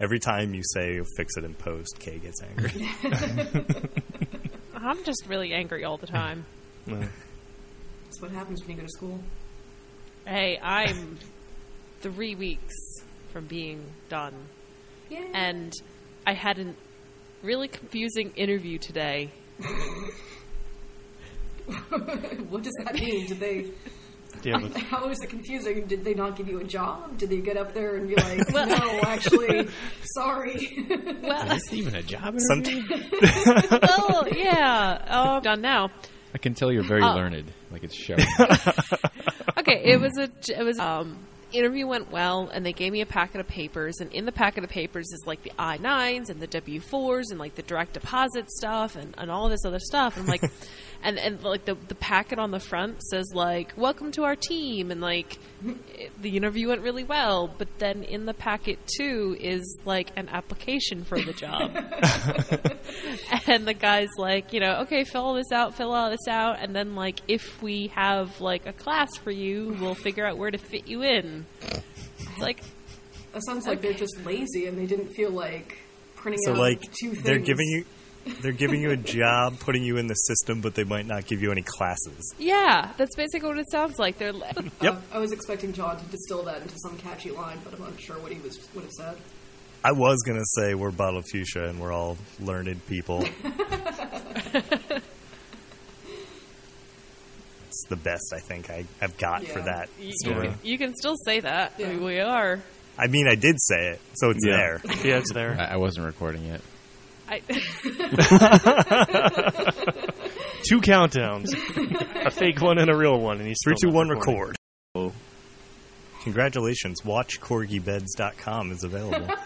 Every time you say fix it in post, Kay gets angry. I'm just really angry all the time. No. That's what happens when you go to school. hey, I'm three weeks from being done, Yeah. and I had a really confusing interview today. what does that mean? Did they? Do you have a- How is it confusing? Did they not give you a job? Did they get up there and be like, Well- "No, actually, sorry"? Well, Is this even a job interview? Sometimes well yeah, oh, done now. I can tell you're very Oh. learned. Like it's showing. Okay, it was a it was um interview went well and they gave me a packet of papers and in the packet of papers is like the I-9s and the W4s and like the direct deposit stuff and, and all this other stuff and like and and like the the packet on the front says like welcome to our team and like it- the interview went really well but then in the packet too is like an application for the job and the guy's like, you know, okay, fill all this out, fill all this out, and then like if we have like a class for you, we'll figure out where to fit you in. It's like, that sounds like they're just lazy and they didn't feel like printing so out like two things. they're giving you they're giving you a job, putting you in the system, but they might not give you any classes. yeah, that's basically what it sounds like. They're like, Yep. Uh, I was expecting John to distill that into some catchy line, but I'm unsure what he was what it said. I was gonna say we're bottle fuchsia and we're all learned people. it's the best I think I, I've got for that you, story. you, you can still say that. I mean, we are. I mean, I did say it, so it's Yeah. there. yeah, it's there. I, I wasn't recording yet. I, Two countdowns, a fake one and a real one, and he's three, two, one, still two, not one, recording. record. Oh. Congratulations. Watch corgibeds.com is available.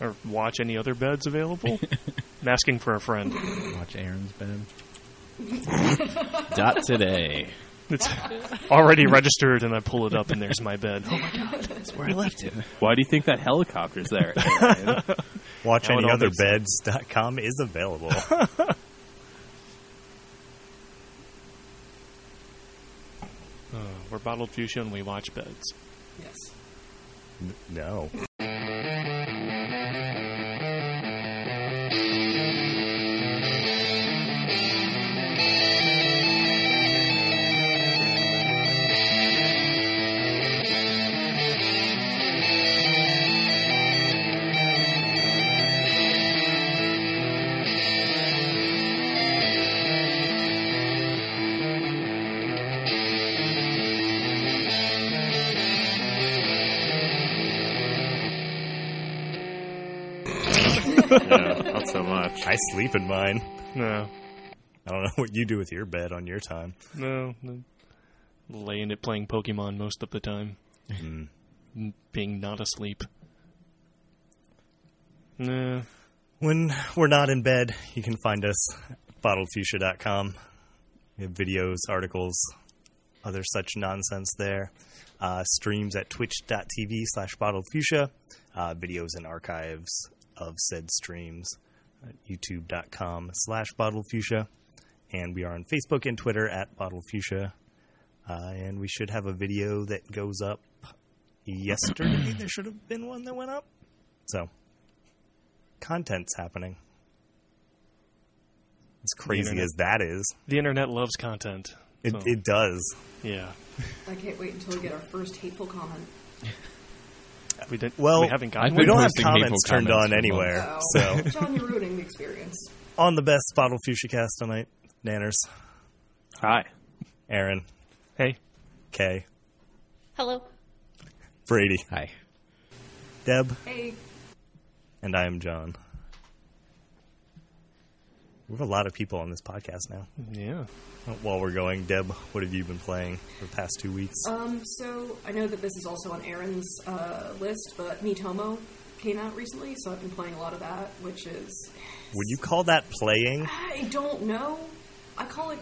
Or watch any other beds available. I'm asking for a friend. Watch Aaron's bed. Dot today. It's already registered, and I pull it up, and there's my bed. Oh my god, That's where I left it. Why do you think that helicopter's there? Aaron? Watch Now it any all other makes sense. beds.com is available. Uh, we're bottled fuchsia, and we watch beds. Yes. N- no. I sleep in mine. No, I don't know what you do with your bed on your time. no, no. Laying it playing Pokemon most of the time, Mm. Being not asleep. Nah, When we're not in bed, you can find us at bottledfuchsia.com. We have videos, articles, other such nonsense there. Uh, streams at twitch.tv slash bottledfuchsia. Uh, videos and archives of said streams youtube.com slash bottledfuchsia. And we are on Facebook and Twitter at bottledfuchsia. Uh, and we should have a video that goes up yesterday. there should have been one that went up. So, content's happening. As crazy internet. as that is, the internet loves content. it, so, it does. yeah, I can't wait until we get our first hateful comment. we did. Well, we haven't gotten We don't have comments turned comments on for anywhere. Oh, So, John, you're ruining the experience. on the best bottle fuchsia cast tonight, Nanners, Hi. Aaron, Hey, Kay, hello. Brady, Hi. Deb, Hey, and I am John. We have a lot of people on this podcast now. yeah. While we're going, Deb, what have you been playing for the past two weeks? um, so I know that this is also on Aaron's uh, list, but Miitomo came out recently, so I've been playing a lot of that, which is Would you call that playing, I don't know. I call it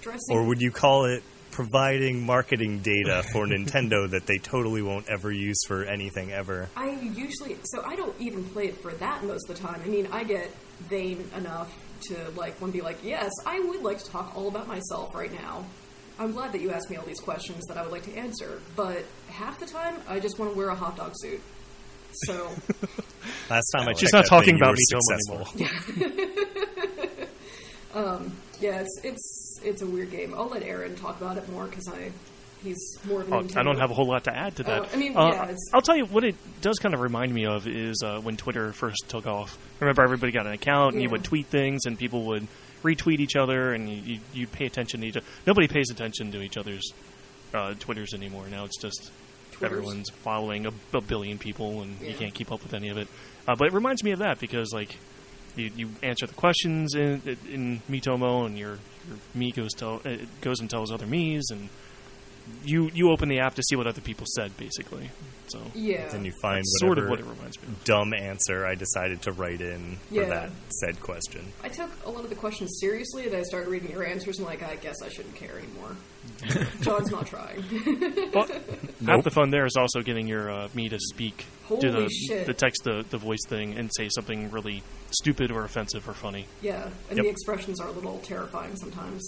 dressing. or would you call it providing marketing data for Nintendo that they totally won't ever use for anything ever? I usually so I don't even play it for that most of the time. I mean, I get vain enough to like one be like, yes, I would like to talk all about myself right now. I'm glad that you asked me all these questions that I would like to answer, but half the time I just want to wear a hot dog suit. So Last time I She's checked, not talking thing, you about were Miitomo successful. Um, yeah, it's it's it's a weird game. I'll let Aaron talk about it more because I he's more of an. Oh, I don't have a whole lot to add to that. Oh, I mean, Uh, yeah, I'll tell you what it does kind of remind me of is uh, when Twitter first took off. Remember, everybody got an account and you would tweet things, and people would retweet each other, and you, you, you'd pay attention to each other. Nobody pays attention to each other's uh, Twitters anymore. Now it's just Twitters. everyone's following a, a billion people, and you can't keep up with any of it. Uh, but it reminds me of that because, like, you, you answer the questions in in Miitomo, and your your me goes tell it goes and tells other me's, and you you open the app to see what other people said, basically. So Yeah. Then you find that's sort of what it reminds me. of. dumb answer I decided to write in for that said question. I took a lot of the questions seriously, and I started reading your answers, and like, I guess I shouldn't care anymore. John's not trying. But half the fun there is also getting your uh, me to speak to Holy the shit. the text the the voice thing and say something really stupid or offensive or funny. yeah, and Yep. the expressions are a little terrifying sometimes.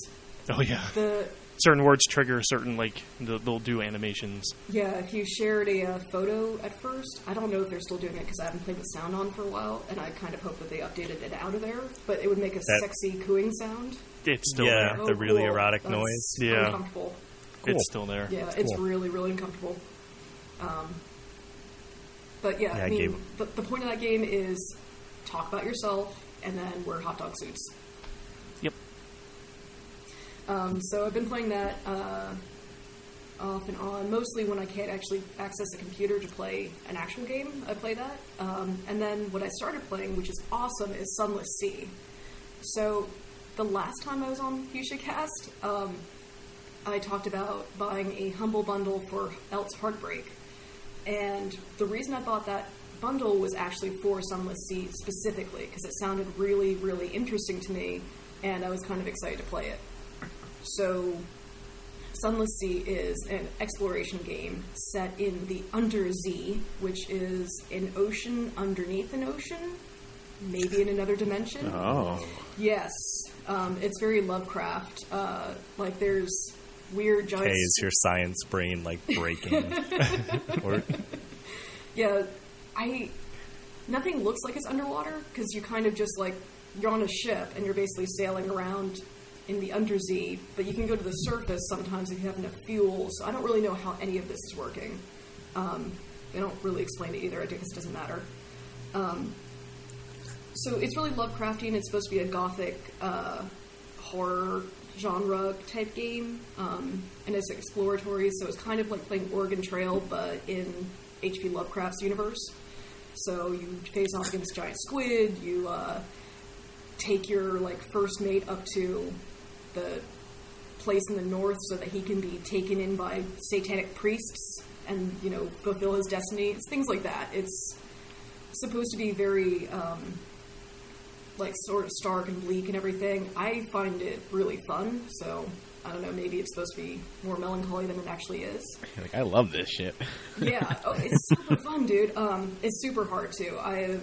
Oh yeah, The certain words trigger certain like they'll, they'll do animations. yeah, if you shared a uh, photo at first, I don't know if they're still doing it because I haven't played with sound on for a while, and I kind of hope that they updated it out of there. But it would make a That- sexy cooing sound. It's still Yeah. there. The really cool. erotic That's noise? Yeah. uncomfortable. Cool. It's still there. Yeah, it's Cool. really, really uncomfortable. Um, but yeah, Yeah, I I mean, gave- the, the point of that game is talk about yourself and then wear hot dog suits. Um, so I've been playing that uh, off and on, mostly when I can't actually access a computer to play an actual game. I play that, um, and then what I started playing, which is awesome, is Sunless Sea. So the last time I was on Fuchsia Cast, um, I talked about buying a humble bundle for Elt's Heartbreak, and the reason I bought that bundle was actually for Sunless Sea specifically because it sounded really, really interesting to me, and I was kind of excited to play it. So, Sunless Sea is an exploration game set in the Under Undersea, which is an ocean underneath an ocean, maybe in another dimension. Oh. Yes, um, it's very Lovecraft. Uh, like there's weird giant. Hey, is your science brain like breaking? or Yeah, I. Nothing looks like it's underwater because you kind of just like you're on a ship and you're basically sailing around in the undersea, but you can go to the surface sometimes if you have enough fuel. So I don't really know how any of this is working. Um, they don't really explain it either. I guess it doesn't matter. Um, so it's really Lovecraftian. It's supposed to be a gothic uh, horror genre type game, um, and it's exploratory. So it's kind of like playing Oregon Trail, but in H.P. Lovecraft's universe. So you face off against giant squid. You uh, take your like first mate up to the place in the north so that he can be taken in by satanic priests and you know fulfill his destiny. It's things like that. It's supposed to be very um, like sort of stark and bleak and everything. I find it really fun. So I don't know. Maybe it's supposed to be more melancholy than it actually is. Like I love this shit. Yeah, oh, it's super fun, dude. Um, it's super hard too. I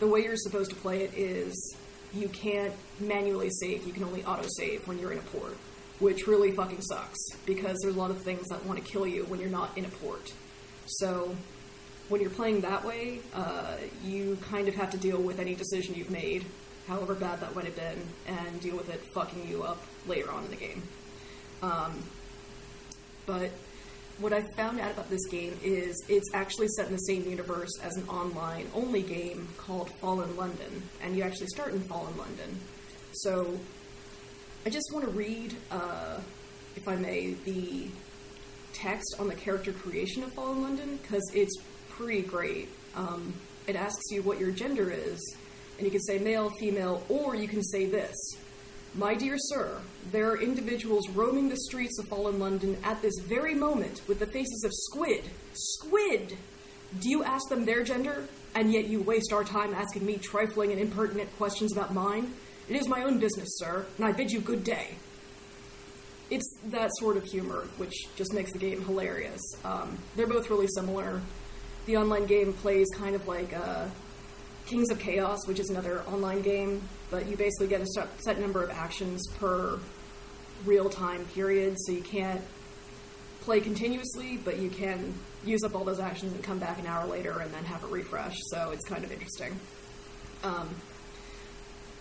the way you're supposed to play it is you can't manually save. You can only auto save when you're in a port, which really fucking sucks because there's a lot of things that want to kill you when you're not in a port. So when you're playing that way, uh, you kind of have to deal with any decision you've made, however bad that might have been, and deal with it fucking you up later on in the game. Um, but what I found out about this game is it's actually set in the same universe as an online only game called Fallen London, and you actually start in Fallen London. So I just want to read, uh, if I may, the text on the character creation of Fallen London because it's pretty great. Um, it asks you what your gender is, and you can say male, female, or you can say this. My dear sir, there are individuals roaming the streets of fallen London at this very moment with the faces of squid. Squid! Do you ask them their gender, and yet you waste our time asking me trifling and impertinent questions about mine? It is my own business, sir, and I bid you good day. It's that sort of humor which just makes the game hilarious. Um, they're both really similar. The online game plays kind of like uh, Kings of Chaos, which is another online game, but you basically get a set- number of actions per real time period, so you can't play continuously, but you can use up all those actions and come back an hour later and then have it refresh. So it's kind of interesting. Um,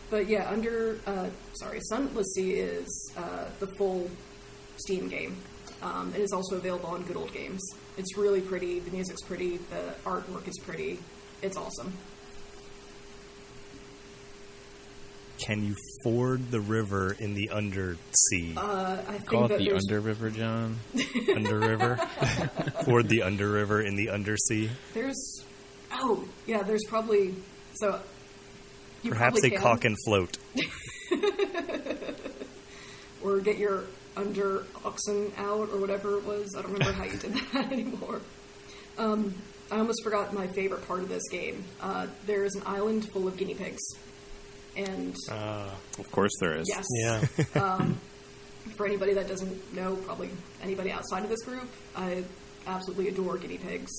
but yeah, under uh, sorry, Sunless Sea is uh, the full Steam game. Um, it is also available on Good Old Games. It's really pretty. The music's pretty. The artwork is pretty. It's awesome. Can you ford the river in the undersea? Uh, I think Call it the there's Under River, John. under river? ford the under river in the undersea? there's oh yeah there's probably so you Perhaps probably a can, cock and float. or get your under oxen out or whatever it was. I don't remember how you did that anymore. Um, I almost forgot my favorite part of this game. Uh, there is an island full of guinea pigs, and Uh, Of course there is. yes, yeah. for anybody that doesn't know, probably anybody outside of this group, I absolutely adore guinea pigs.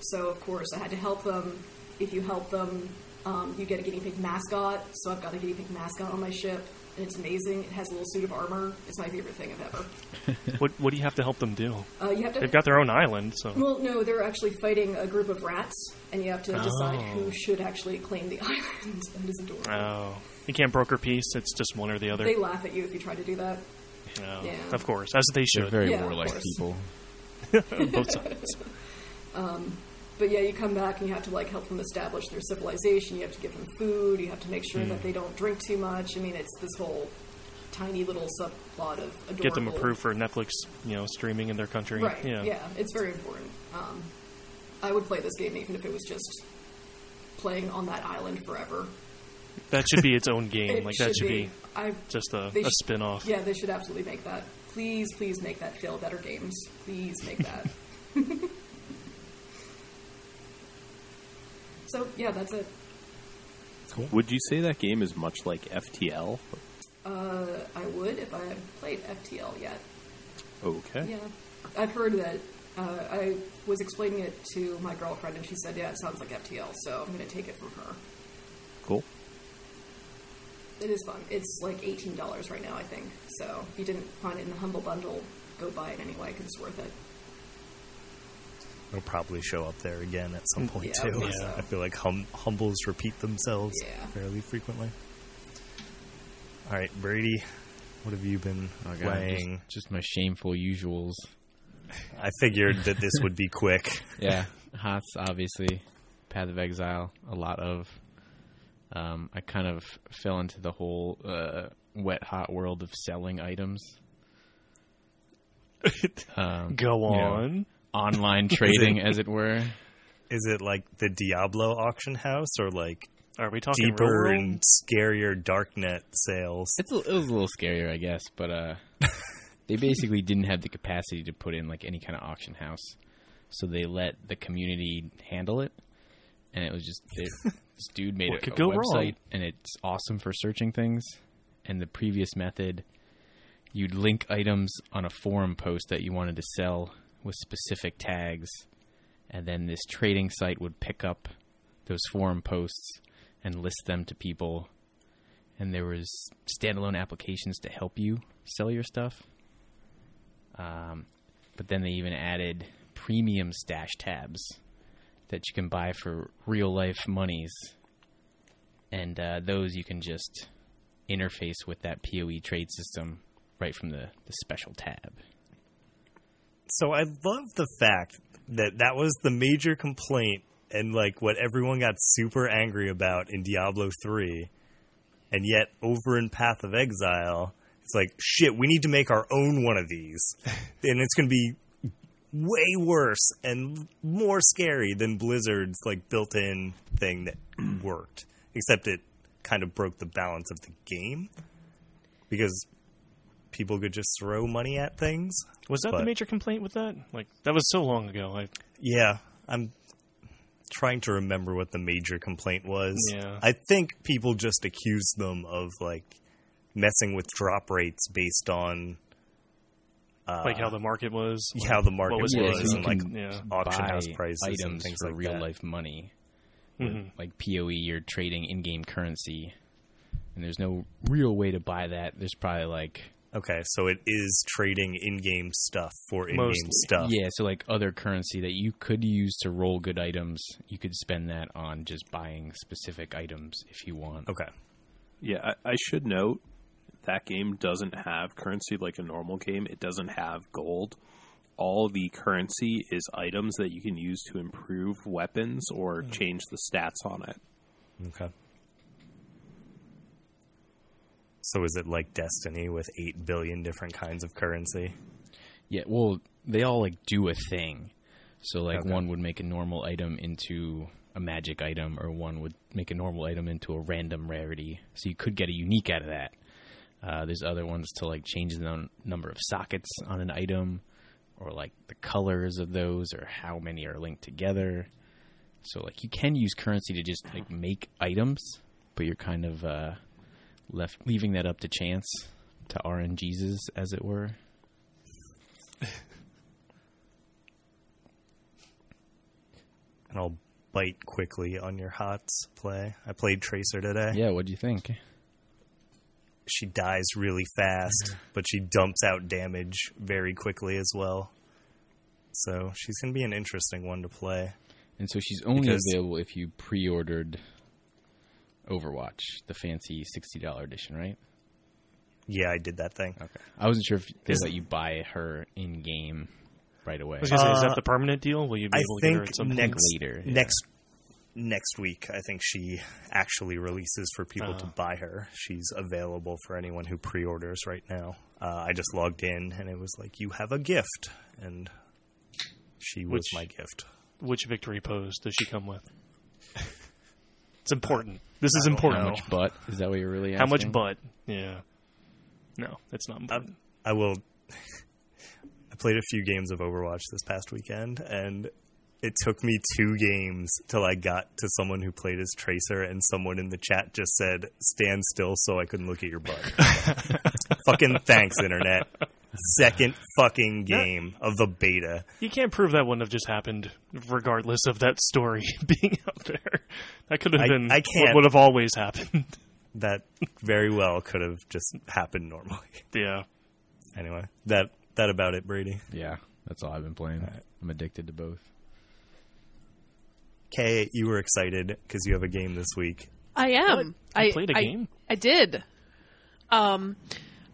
So of course I had to help them. If you help them, um, you get a guinea pig mascot. So I've got a guinea pig mascot on my ship, and it's amazing. It has a little suit of armor. It's my favorite thing I've ever. What what do you have to help them do? Uh, you have to. They've got their own island, so well, no, they're actually fighting a group of rats, and you have to decide Oh. who should actually claim the island. and it's adorable. oh, you can't broker peace. It's just one or the other. They laugh at you if you try to do that. Oh, yeah. Of course, as they They're should. very Yeah, warlike people. both sides. But yeah, you come back and you have to like help them establish their civilization. You have to give them food. You have to make sure Hmm. that they don't drink too much. I mean, it's this whole tiny little subplot of adorable. Get them approved for Netflix, you know, streaming in their country. Right. Yeah. Yeah. it's very important. Um, I would play this game even if it was just playing on that island forever. That should be its own game. It like that should be, I just a, a sh- spin off. yeah, they should absolutely make that. Please, please make that Failbetter Games. Please make that. so yeah, that's it. Would you say that game is much like FTL? Uh, I would if I had played FTL yet. Okay. Yeah, I've heard that. Uh, I was explaining it to my girlfriend, and she said, "Yeah, it sounds like FTL." So I'm going to take it from her. Cool. It is fun. It's like eighteen dollars right now, I think. So if you didn't find it in the humble bundle, go buy it anyway because it's worth it. It'll probably show up there again at some point Yeah, too. think so. I feel like hum- humbles repeat themselves Yeah. fairly frequently. All right, Brady, what have you been Oh, God, playing? just, just my shameful usuals. I figured that this would be quick. Yeah, Hots obviously, Path of Exile, a lot of. Um, I kind of fell into the whole uh, wet hot world of selling items. Um, Go you know, on. Online trading, as it were. Is it like the Diablo auction house or like Are we talking deeper world? and scarier darknet sales? It's a, it was a little scarier, I guess, but uh, they basically didn't have the capacity to put in like any kind of auction house, so they let the community handle it, and it was just they, this dude made What a, could a go website, wrong? and it's awesome for searching things. And the previous method, you'd link items on a forum post that you wanted to sell with specific tags, and then this trading site would pick up those forum posts and list them to people and there was standalone applications to help you sell your stuff. Um, but then they even added premium stash tabs that you can buy for real life monies, and uh, those you can just interface with that PoE trade system right from the, the special tab. So I love the fact that that was the major complaint and like what everyone got super angry about in Diablo 3. And yet over in Path of Exile, it's like, shit, we need to make our own one of these. and it's going to be way worse and more scary than Blizzard's like built-in thing that worked. Except it kind of broke the balance of the game because people could just throw money at things. Was that the major complaint with that? Like that was so long ago. I Yeah, I'm trying to remember what the major complaint was. Yeah. I think people just accused them of like messing with drop rates based on uh, like how the market was. like, how the market what was, was, it? and like yeah. auction house prices and items things for like real that. life money. Mhm. Like PoE, you're trading in game currency, and there's no real way to buy that. There's probably like Okay, so it is trading in-game stuff for in-game Mostly. stuff. Yeah, so like other currency that you could use to roll good items, you could spend that on just buying specific items if you want. Okay. Yeah, I, I should note that game doesn't have currency like a normal game. It doesn't have gold. All the currency is items that you can use to improve weapons or hmm. change the stats on it. Okay. So is it like Destiny with 8 billion different kinds of currency? Yeah, well, they all like do a thing. So like Okay. one would make a normal item into a magic item, or one would make a normal item into a random rarity. So you could get a unique out of that. Uh, there's other ones to like change the num- number of sockets on an item, or like the colors of those, or how many are linked together. So like you can use currency to just like make items, but you're kind of uh, left leaving that up to chance, to RNGs as it were. And I'll bite quickly on your HOTS play. I played Tracer today. Yeah, what do you think? She dies really fast, but she dumps out damage very quickly as well. So she's going to be an interesting one to play. And so she's only available if you pre-ordered Overwatch, the fancy sixty dollar edition, right? Yeah, I did that thing. Okay. I wasn't sure if they Is- let you buy her in game right away. I was gonna say, is Uh, that the permanent deal? Will you be I able to get her think at some point? next later, yeah. next next week, I think she actually releases for people to Uh. buy her. She's available for anyone who pre-orders right now. Uh, I just logged in and it was like, "You have a gift," and she was Which- my gift. Which victory pose does she come with? It's important. This is important. How much butt? Is that what you're really asking? How much butt? Yeah. No, that's not important. I will. I played a few games of Overwatch this past weekend, and it took me two games till I got to someone who played as Tracer, and someone in the chat just said, "Stand still so I couldn't look at your butt." fucking thanks, internet. Second fucking game of the beta. you can't prove that wouldn't have just happened, regardless of that story being out there. That could have I- been I can't. would have always happened. That very well could have just happened normally. yeah. Anyway, that that about it, Brady. Yeah, that's all I've been playing. I'm addicted to both. Kay, you were excited because you have a game this week. I am. You I played a I- game? I did. Um,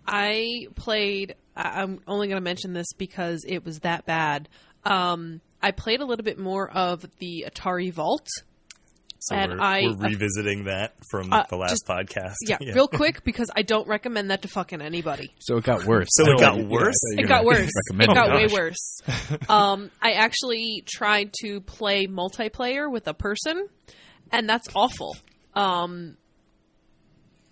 I played. I- I'm only going to mention this because it was that bad. Um, I played a little bit more of the Atari Vault. So And we're, I- we're revisiting that from Uh, the last just- podcast. Yeah, real quick because I don't recommend that to fucking anybody. So it got worse. So it got worse? I It got worse. It got it. way worse. um, I actually tried to play multiplayer with a person, and that's awful. Um,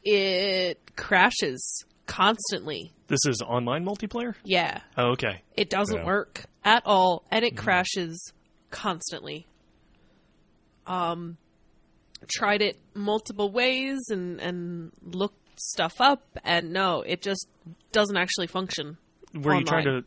it crashes constantly. This is online multiplayer? Yeah, Oh, okay. it doesn't Yeah. work at all, and it crashes constantly. Um, tried it multiple ways and and looked stuff up, and no, it just doesn't actually function. Were you trying to?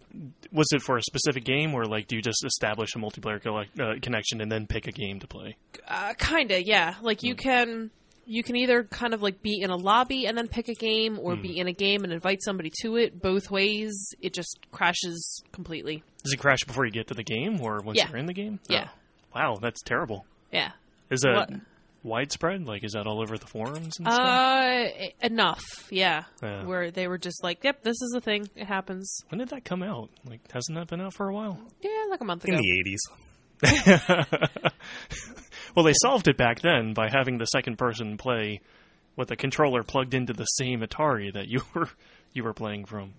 Was it for a specific game, or like do you just establish a multiplayer collect, uh, connection and then pick a game to play? Uh, kinda, yeah. Like Hmm. you can you can either kind of like be in a lobby and then pick a game, or Hmm. be in a game and invite somebody to it. Both ways, it just crashes completely. Does it crash before you get to the game, or once Yeah. you're in the game? Yeah. Oh. Wow, that's terrible. Yeah. Is that What? widespread? Like, is that all over the forums and stuff? Uh, enough, yeah. Yeah. Where they were just like, "Yep, this is a thing. It happens." When did that come out? Like, hasn't that been out for a while? Yeah, like a month ago. in the eighties. Well, they solved it back then by having the second person play with a controller plugged into the same Atari that you were you were playing from.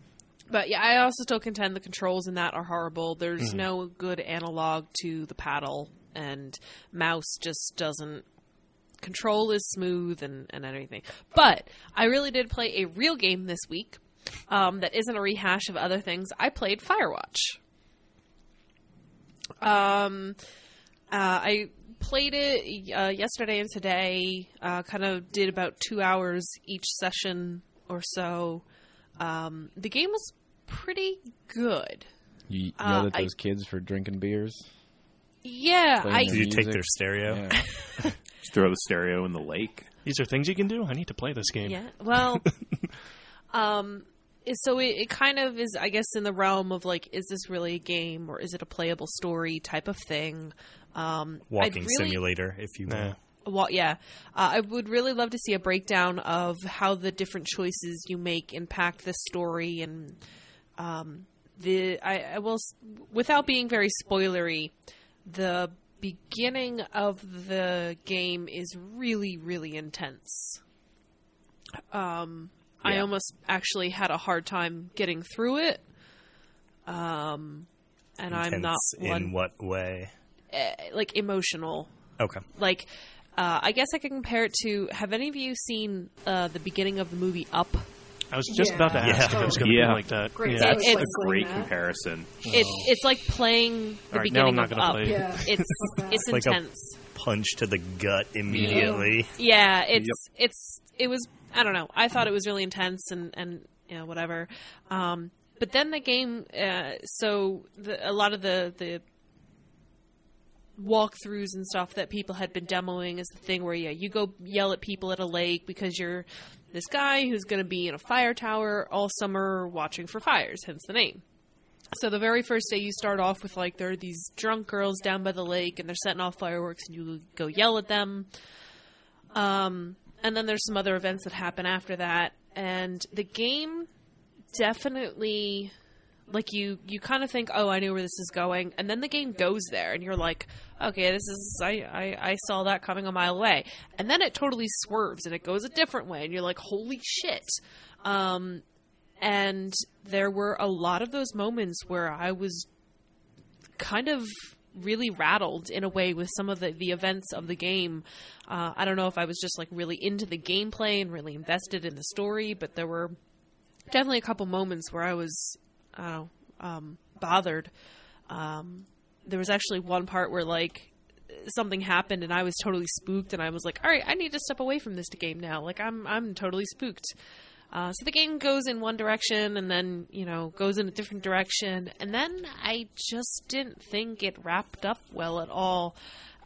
But yeah, I also still contend the controls in that are horrible. There's Hmm. no good analog to the paddle, and mouse just doesn't. Control is smooth and, and everything. But I really did play a real game this week um, that isn't a rehash of other things. I played Firewatch. Um, uh, I played it uh, yesterday and today. Uh, kind of did about two hours each session or so. Um, the game was pretty good. You Uh, yelled at I- those kids for drinking beers. Yeah, I the Did you take their stereo? Yeah. Throw the stereo in the lake. These are things you can do. I need to play this game. yeah. Well, um, so it, it kind of is, I guess, in the realm of like, is this really a game or is it a playable story type of thing? Um, Walking really- simulator, if you will. Yeah. Well, yeah, uh, I would really love to see a breakdown of how the different choices you make impact the story, and um, the I, I will, without being very spoilery, the beginning of the game is really, really intense. Um, I almost actually had a hard time getting through it. Um, and I'm not Intense in what way? Eh, like emotional Okay. like uh, I guess I could compare it to. Have any of you seen uh, the beginning of the movie Up? I was just about to Yeah. ask if it was going to Yeah. be like that. Great. Yeah. That's it's a great that. comparison. It's it's like playing the All right, now I'm beginning not of gonna Up. play. Yeah. It's it's Like a- intense. Punch to the gut immediately. Yeah, it's it's it was I don't know. I thought it was really intense and and you know whatever. Um, but then the game, uh, so the, a lot of the the walkthroughs and stuff that people had been demoing is the thing where yeah you go yell at people at a lake because you're this guy who's going to be in a fire tower all summer watching for fires hence the name. So the very first day you start off with like there are these drunk girls down by the lake and they're setting off fireworks and you go yell at them. Um, and then there's some other events that happen after that. And the game definitely like you you kind of think oh i knew where this is going. And then the game goes there and you're like okay this is i i, I saw that coming a mile away and then it totally swerves and it goes a different way and you're like holy shit um and there were a lot of those moments where i was kind of really rattled in a way with some of the, the events of the game. Uh, I don't know if I was just like really into the gameplay and really invested in the story, but there were definitely a couple moments where I was, I don't know, um, bothered. Um, there was actually one part where like something happened and I was totally spooked and I was like, all right, I need to step away from this game now. Like I'm I'm totally spooked. Uh, so the game goes in one direction and then you know goes in a different direction and then I just didn't think it wrapped up well at all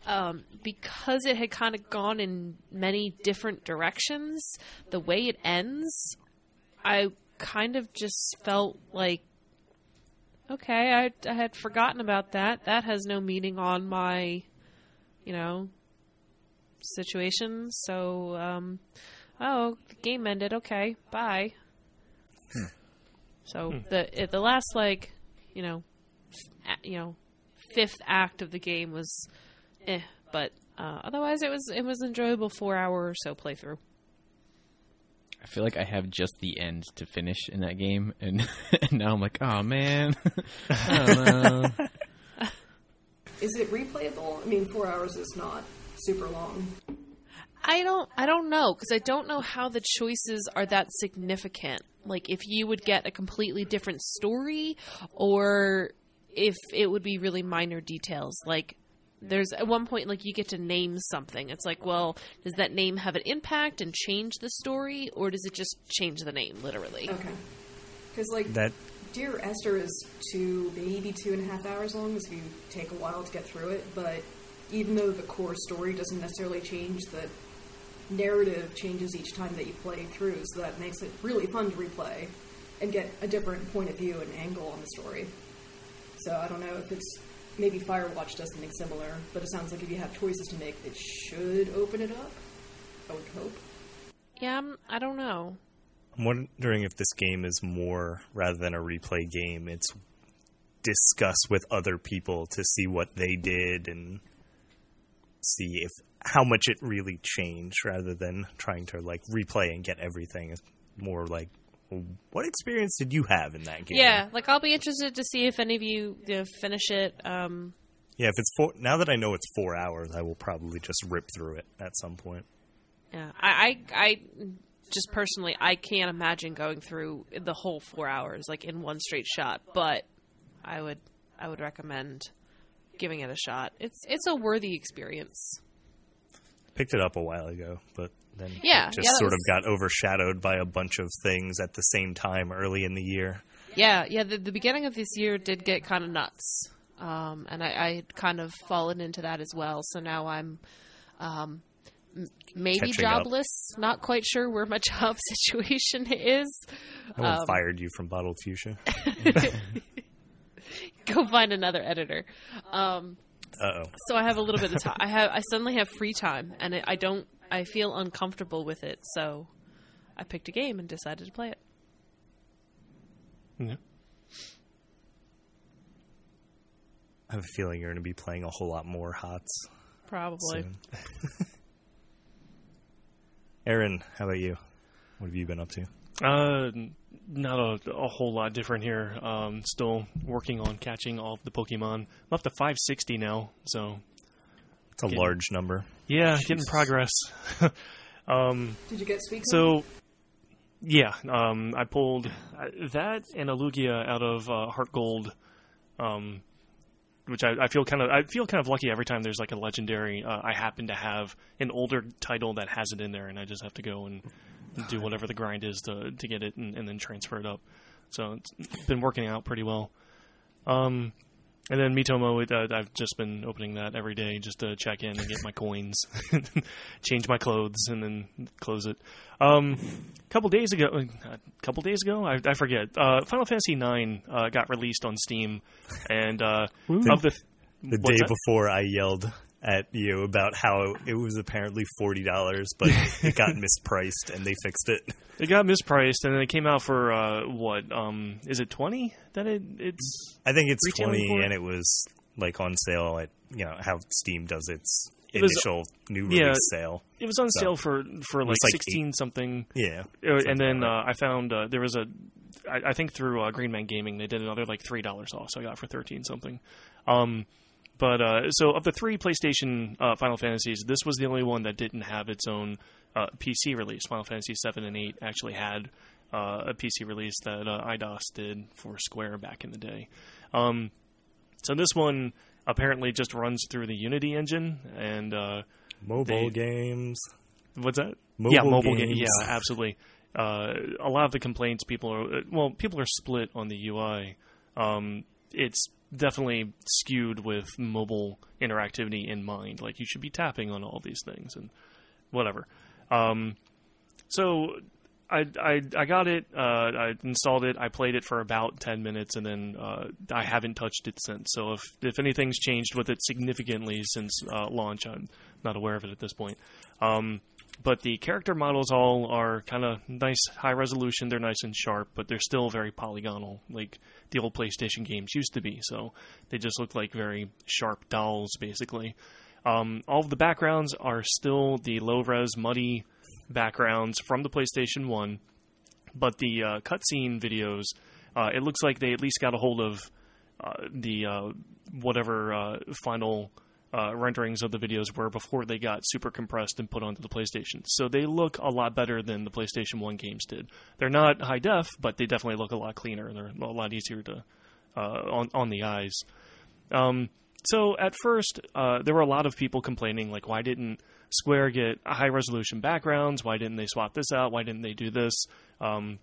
um, because it had kind of gone in many different directions. The way it ends, I kind of just felt like okay, I, I had forgotten about that. That has no meaning on my, you know, situation. So, um, oh, the game ended. Okay, bye. So the the last like, you know, f- a- you know, fifth act of the game was, eh. But uh, otherwise, it was it was enjoyable four hour or so playthrough. I feel like I have just the end to finish in that game, and, and now I'm like, oh man, I don't know. Is it replayable? I mean, four hours is not super long. I don't I don't know because I don't know how the choices are that significant. Like if you would get a completely different story or if it would be really minor details like there's at one point like you get to name something. It's like, well, does that name have an impact and change the story or does it just change the name literally? Okay. Because, like, That Dear Esther is two, maybe two and a half hours long, so you take a while to get through it. But even though the core story doesn't necessarily change, the narrative changes each time that you play through, so that makes it really fun to replay and get a different point of view and angle on the story. So I don't know if it's maybe Firewatch does something similar, but it sounds like if you have choices to make, it should open it up. I would hope. Yeah, I'm, I don't know. I'm wondering if this game is more rather than a replay game. It's discuss with other people to see what they did and see if how much it really changed, rather than trying to like replay and get everything. It's more like, well, what experience did you have in that game? Yeah, like I'll be interested to see if any of you, you know, finish it. Um, yeah. If it's four, now that I know it's four hours, I will probably just rip through it at some point. Yeah, I, I, I just personally, I can't imagine going through the whole four hours like in one straight shot. But I would, I would recommend giving it a shot. It's, it's a worthy experience. Picked it up a while ago, but then Yeah, just yeah, sort was- of got overshadowed by a bunch of things at the same time early in the year. Yeah, yeah. The, the beginning of this year did get kind of nuts, um, and I, I had kind of fallen into that as well. So now I'm um, maybe Catching up. jobless. Not quite sure where my job situation is. No one Um, fired you from Bottled Fuchsia. Go find another editor. Um, Uh oh. so I have a little bit of time. I have. I suddenly have free time, and I I don't. I feel uncomfortable with it, so I picked a game and decided to play it. Yeah. I have a feeling you're going to be playing a whole lot more HOTS Probably. soon. Aaron, how about you? What have you been up to? Uh, n- not a, a whole lot different here. Um, still working on catching all of the Pokemon. I'm up to 560 now, so It's a Getting- large number. yeah, getting progress. um, Did you get Suicune? so yeah, um, I pulled uh, that and a Lugia out of uh, Heart Gold, um, which I, I feel kind of I feel kind of lucky every time there's like a legendary. Uh, I happen to have an older title that has it in there, and I just have to go and do whatever the grind is to to get it and, and then transfer it up. So it's been working out pretty well. Um, and then Miitomo, uh, I've just been opening that every day just to check in and get my coins, change my clothes, and then close it. Um, a couple days ago, uh, a couple days ago, I, I forget. Uh, Final Fantasy IX uh, got released on Steam, and uh, of the The day that? before, I yelled at you about how it was apparently forty dollars, but it got mispriced and they fixed it. it got mispriced, and then it came out for uh, what? Um, is it twenty? That it it's I think it's twenty, for and it was like on sale at you know how Steam does its It was- initial new yeah. release sale. it was on So, sale for for like, was like sixteen something. Yeah, Uh, something and then uh, I found uh, there was a, I, I think through uh, Green Man Gaming they did another like three dollars off, so I got it for thirteen something. Um, but uh, so of the three PlayStation uh, Final Fantasies, this was the only one that didn't have its own uh, PC release. Final Fantasy seven and eight actually had uh, a PC release that uh, Eidos did for Square back in the day. Um, so this one apparently just runs through the Unity engine and. Uh, mobile they- games. What's that? Mobile yeah, mobile ga- games. Yeah, absolutely. Uh, a lot of the complaints people are well, people are split on the UI. Um, it's definitely skewed with mobile interactivity in mind. Like you should be tapping on all these things and whatever. Um, so I, I I got it. Uh, I installed it. I played it for about ten minutes, and then uh, I haven't touched it since. So if if anything's changed with it significantly since uh, launch, I'm not aware of it at this point. Um, but the character models all are kind of nice, high resolution. They're nice and sharp, but they're still very polygonal, like the old PlayStation games used to be. So they just look like very sharp dolls, basically. Um, all of the backgrounds are still the low res, muddy backgrounds from the PlayStation 1, but the uh, cutscene videos, uh, it looks like they at least got a hold of uh, the uh, whatever uh, final uh, renderings of the videos were before they got super compressed and put onto the PlayStation. So they look a lot better than the PlayStation 1 games did. They're not high def, but they definitely look a lot cleaner. They're a lot easier to uh, on on the eyes. Um, so at first, uh, there were a lot of people complaining, like, why didn't Square get high resolution backgrounds? Why didn't they swap this out? Why didn't they do this? Um,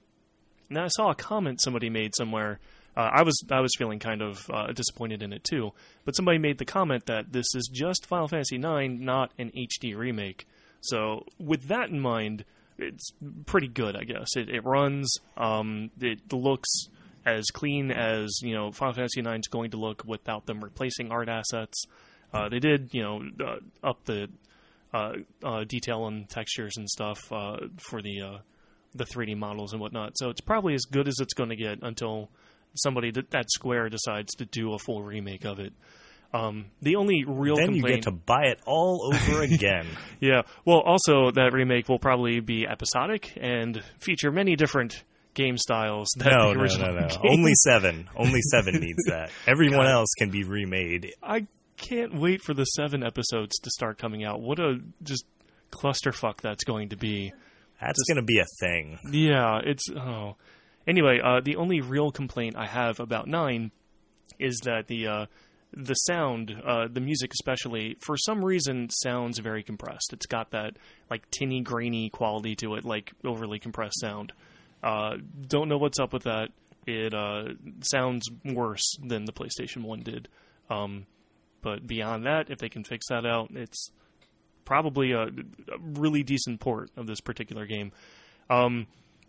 now I saw a comment somebody made somewhere. Uh, I was I was feeling kind of uh, disappointed in it too, but somebody made the comment that this is just Final Fantasy IX, not an HD remake. So with that in mind, it's pretty good, I guess. It, it runs. Um, it looks as clean as you know Final Fantasy IX is going to look without them replacing art assets. Uh, they did, you know, uh, up the uh, uh, detail and textures and stuff for the the 3D models and whatnot. So it's probably as good as it's going to get until somebody that, Square decides to do a full remake of it. Um, the only real Then you get to buy it all over again. yeah. Well, also that remake will probably be episodic and feature many different game styles. That no, the no, original no, no. game- Only seven. Only seven needs that. Everyone else can be remade. I can't wait for the seven episodes to start coming out. What a just clusterfuck that's going to be. That's going to be a thing. Yeah, it's oh. Anyway, uh, the only real complaint I have about nine is that the uh, the sound, uh, the music especially, for some reason sounds very compressed. It's got that like tinny, grainy quality to it, like overly compressed sound. Uh, don't know what's up with that. It uh, sounds worse than the PlayStation One did. Um, but beyond that, if they can fix that out, it's probably a, a really decent port of this particular game. Um,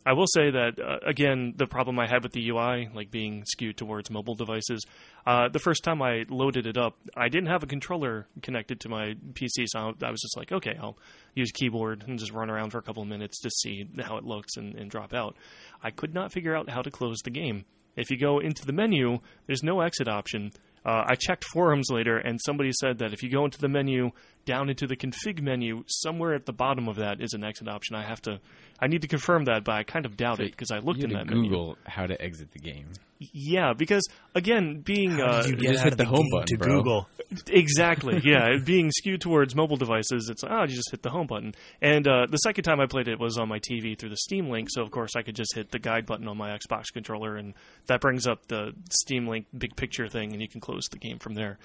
I will say that uh, again, the problem I had with the UI, like being skewed towards mobile devices, uh, the first time I loaded it up, I didn't have a controller connected to my PC, so I was just like, okay, I'll use keyboard and just run around for a couple of minutes to see how it looks and, and drop out. I could not figure out how to close the game. If you go into the menu, there's no exit option. Uh, I checked forums later, and somebody said that if you go into the menu, down into the config menu, somewhere at the bottom of that is an exit option. I have to, I need to confirm that, but I kind of doubt it because I looked you in that to menu. Google how to exit the game. Yeah, because again, being How uh, did you you just out hit of the home button, to bro. Google? Exactly. Yeah, being skewed towards mobile devices, it's oh, you just hit the home button. And uh, the second time I played it was on my TV through the Steam Link, so of course I could just hit the guide button on my Xbox controller, and that brings up the Steam Link big picture thing, and you can close the game from there.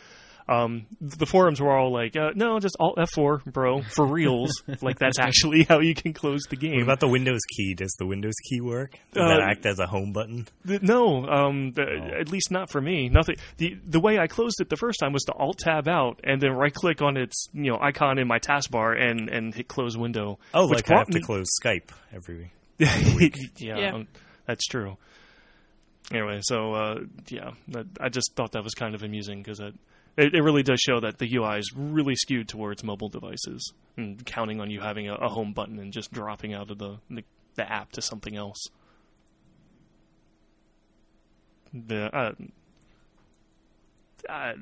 Um, the forums were all like, uh, "No, just Alt F4, bro, for reals." like that's actually how you can close the What game. about the Windows key? Does the Windows key work? Does Uh, that act as a home button? Th- No, um, the, Oh. at least not for me. Nothing. The the way I closed it the first time was to Alt Tab out and then right click on its you know icon in my taskbar and and hit close window. Oh, which like I have brought to me- close Skype every. yeah, Yeah. um, that's true. Anyway, so uh, yeah, that, I just thought that was kind of amusing because it, it it really does show that the UI is really skewed towards mobile devices and counting on you having a, a home button and just dropping out of the, the the app to something else. The uh, uh,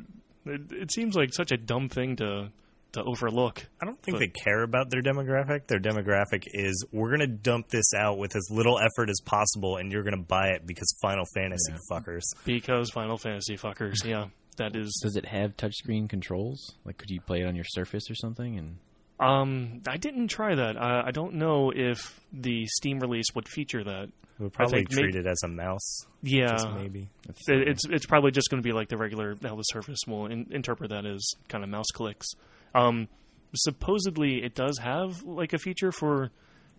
it, it seems like such a dumb thing to to overlook. I don't think But- they care about their demographic. Their demographic is we're going to dump this out with as little effort as possible, and you're going to buy it because Final Fantasy fuckers. Because Final Fantasy fuckers, yeah, that is Does it have touchscreen controls? Like, could you play it on your Surface or something? And Um, I didn't try that. I, I don't know if the Steam release would feature that. We'll probably think may- treat it as a mouse, Yeah, just maybe. It- it's it's probably just going to be like the regular how the Surface will in, interpret that as kind of mouse clicks. Um, supposedly, it does have like a feature for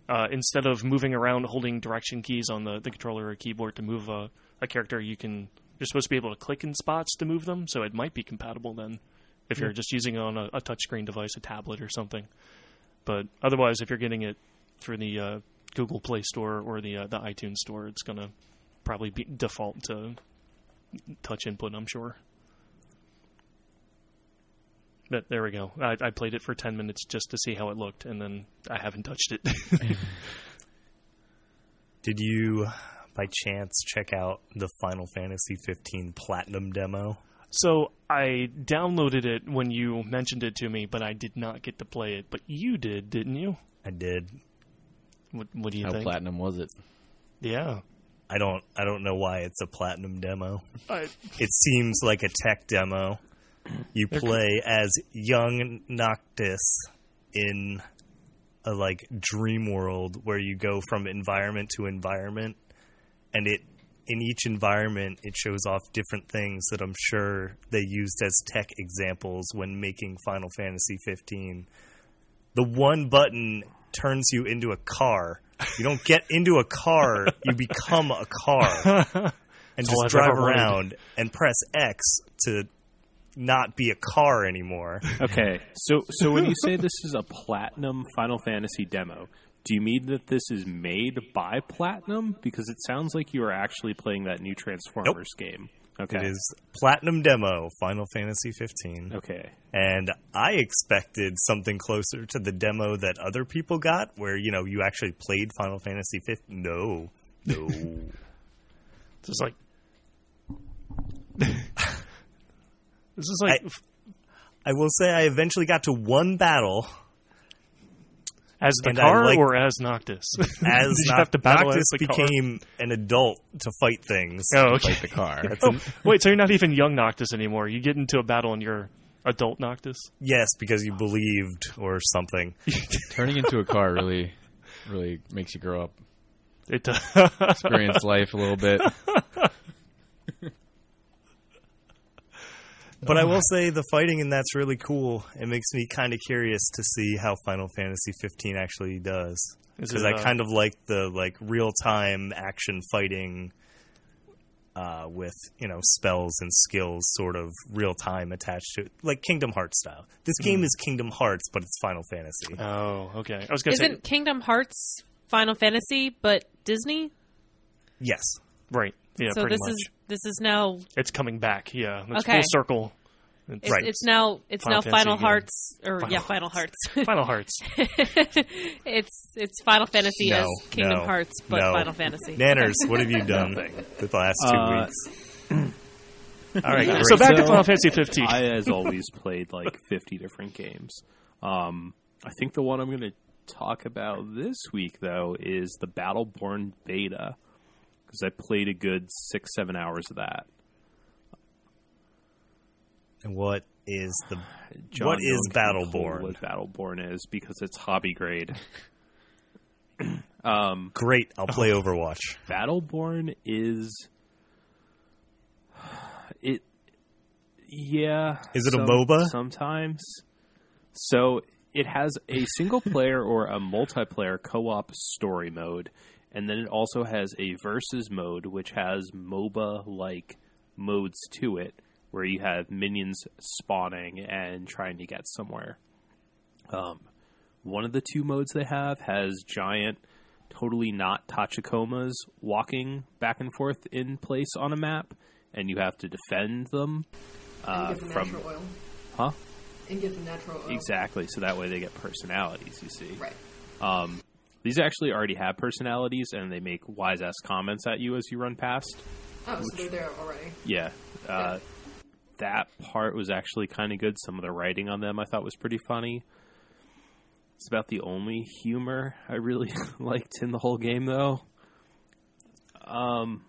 uh, instead of moving around holding direction keys on the, the controller or keyboard to move a, a character, you can you're supposed to be able to click in spots to move them. So it might be compatible then if you're just using it on a, a touchscreen device, a tablet or something. But otherwise, if you're getting it through the uh, Google Play Store or the uh, the iTunes Store, it's going to probably be default to touch input, I'm sure. But there we go. I, I played it for 10 minutes just to see how it looked, and then I haven't touched it. Did you, by chance, check out the Final Fantasy 15 Platinum demo? so I downloaded it when you mentioned it to me, but I did not get to play it. But you did, didn't you? I did. What, what do you how think? platinum was it? Yeah. I don't. I don't know why it's a platinum demo. I, It seems like a tech demo. You play as young Noctis in a like dream world where you go from environment to environment, and it in each environment it shows off different things that I'm sure they used as tech examples when making Final Fantasy 15. The one button turns you into a car. You don't get into a car, you become a car and just drive around and press X to not be a car anymore. Okay, so so when you say this is a platinum Final Fantasy demo, do you mean that this is made by Platinum? Because it sounds like you are actually playing that new Transformers game. Okay. It is platinum demo Final Fantasy 15. Okay. And I expected something closer to the demo that other people got where, you know, you actually played Final Fantasy 15. No. No. this is like. this is like. I will say I eventually got to one battle as the and car like- or as Noctis? as Did you Noc- have to battle Noctis as the car? became an adult to fight things. Oh, okay. Like the car. Oh, wait, so you're not even young Noctis anymore. You get into a battle and you're adult Noctis? Yes, because you believed or something. Turning into a car really, really makes you grow up, It uh, experience life a little bit. But I will say the fighting in that's really cool. It makes me kind of curious to see how Final Fantasy 15 actually does. Because I uh, kind of like the like real time action fighting uh, with you know spells and skills sort of real time attached to it, like Kingdom Hearts style. This game is Kingdom Hearts, but it's Final Fantasy. Oh, okay. I was gonna say Isn't Kingdom Hearts Final Fantasy, but Disney? yes, right. Yeah, so pretty this much. is this is now it's coming back. Yeah, it's Okay. full circle. It's it's, Right. it's now it's Final now Fantasy Final again. Hearts or Final yeah Final Hearts. Final Hearts. it's it's Final Fantasy No, as Kingdom no, Hearts, but no. Final Fantasy. Nanners, what have you done Nothing. the last two Uh, weeks? All right, great. So back to So- Final Fantasy 15. I, as always, played like 50 different games. Um, I think the one I'm going to talk about this week, though, is the Battleborn beta. Because I played a good six, seven hours of that. And what is the John what is no one can pull Battleborn? What Battleborn is because it's hobby grade. Um, Great, I'll play Overwatch. Battleborn is it. Yeah. Is it a MOBA? Sometimes. So it has a single player or a multiplayer co-op story mode, and then it also has a versus mode, which has MOBA like modes to it, where you have minions spawning and trying to get somewhere. Um, one of the two modes they have has giant, totally not Tachikomas walking back and forth in place on a map, and you have to defend them uh, and get the from. natural oil. Huh? And get the natural oil. Exactly. So that way they get personalities. You see. Right. Um, these actually already have personalities, and they make wise ass comments at you as you run past. Oh, so they're there already. Yeah. Uh, that part was actually kind of good. Some of the writing on them I thought was pretty funny. It's about the only humor I really liked in the whole game, though. Um,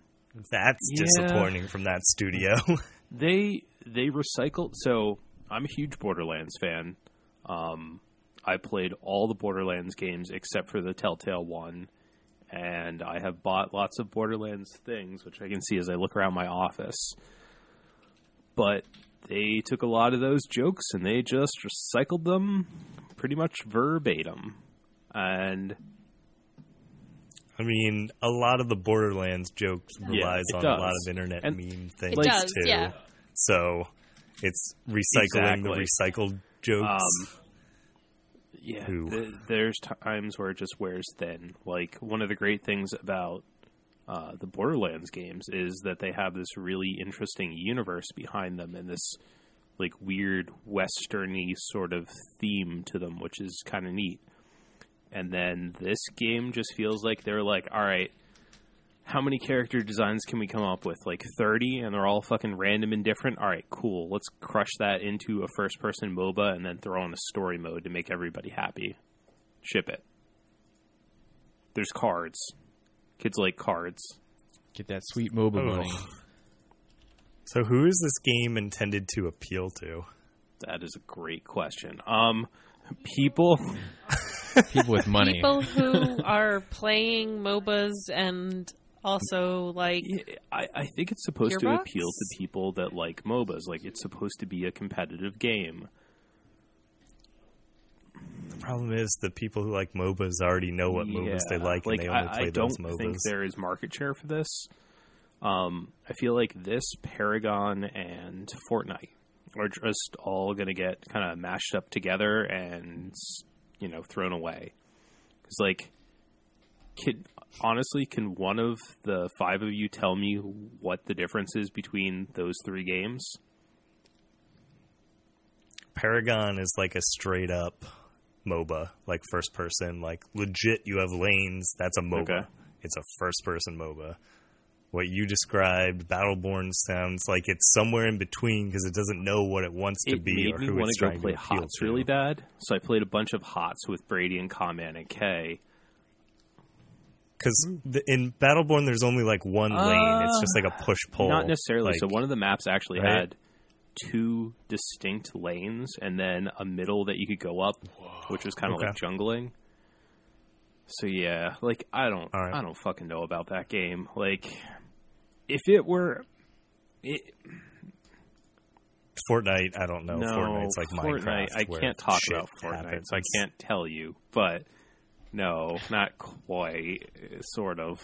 That's Yeah. disappointing from that studio. they they recycled. So I'm a huge Borderlands fan. Um, I played all the Borderlands games except for the Telltale one, and I have bought lots of Borderlands things, which I can see as I look around my office. But they took a lot of those jokes and they just recycled them pretty much verbatim. And I mean, a lot of the Borderlands jokes relies it on a lot of internet And- meme things It does, too. yeah. So it's recycling the recycled jokes. Um, yeah, Who? th- there's times where it just wears thin. Like one of the great things about uh, the Borderlands games is that they have this really interesting universe behind them and this like weird westerny sort of theme to them, which is kind of neat. And then this game just feels like they're like, all right, how many character designs can we come up with? Like 30 and they're all fucking random and different? All right, cool. Let's crush that into a first person MOBA and then throw in a story mode to make everybody happy. Ship it. There's cards. Kids like cards. Get that sweet MOBA Oh. money. so who is this game intended to appeal to? That is a great question. Um, people. People with money. People who are playing MOBAs and also like Yeah, I, I think it's supposed to appeal to people that like MOBAs. Like, it's supposed to be a competitive game. The problem is the people who like MOBAs already know what MOBAs they Yeah, like, and they only I, play I those don't MOBAs. think there is market share for this. Um, I feel like this Paragon and Fortnite are just all going to get kind of mashed up together and you know thrown away. Because like, can honestly, can one of the five of you tell me what the difference is between those three games? Paragon is like a straight up MOBA, like first person, like legit. You have lanes. That's a MOBA. Okay. It's a first person MOBA. What you described, Battleborn, sounds like it's somewhere in between because it doesn't know what it wants to be or who it's to go trying play to Hots to. really bad. So I played a bunch of Hots with Brady and Comment and Kay. Because hmm. in Battleborn, there's only like one lane. It's just like a ah. push pull. Not necessarily. Like, so one of the maps actually right? had two distinct lanes and then a middle that you could go up, which was kind of Okay. like jungling. So yeah, like I don't, right. I don't fucking know about that game. Like, if it were, it, Fortnite, I don't know. no, Fortnite's like Fortnite. Minecraft. I can't talk about Fortnite, happens. so I can't tell you. But no, not quite. Sort of.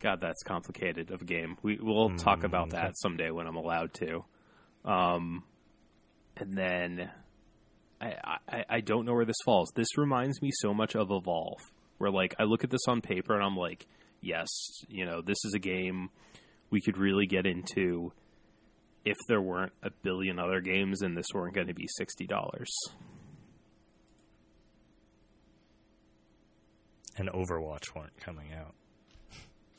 God, that's complicated of a game. We we'll talk about that someday when I'm allowed to. Um, and then I, I I don't know where this falls. This reminds me so much of Evolve, where like I look at this on paper and I'm like, yes, you know, this is a game we could really get into if there weren't a billion other games and this weren't going to be sixty dollars. And Overwatch weren't coming out.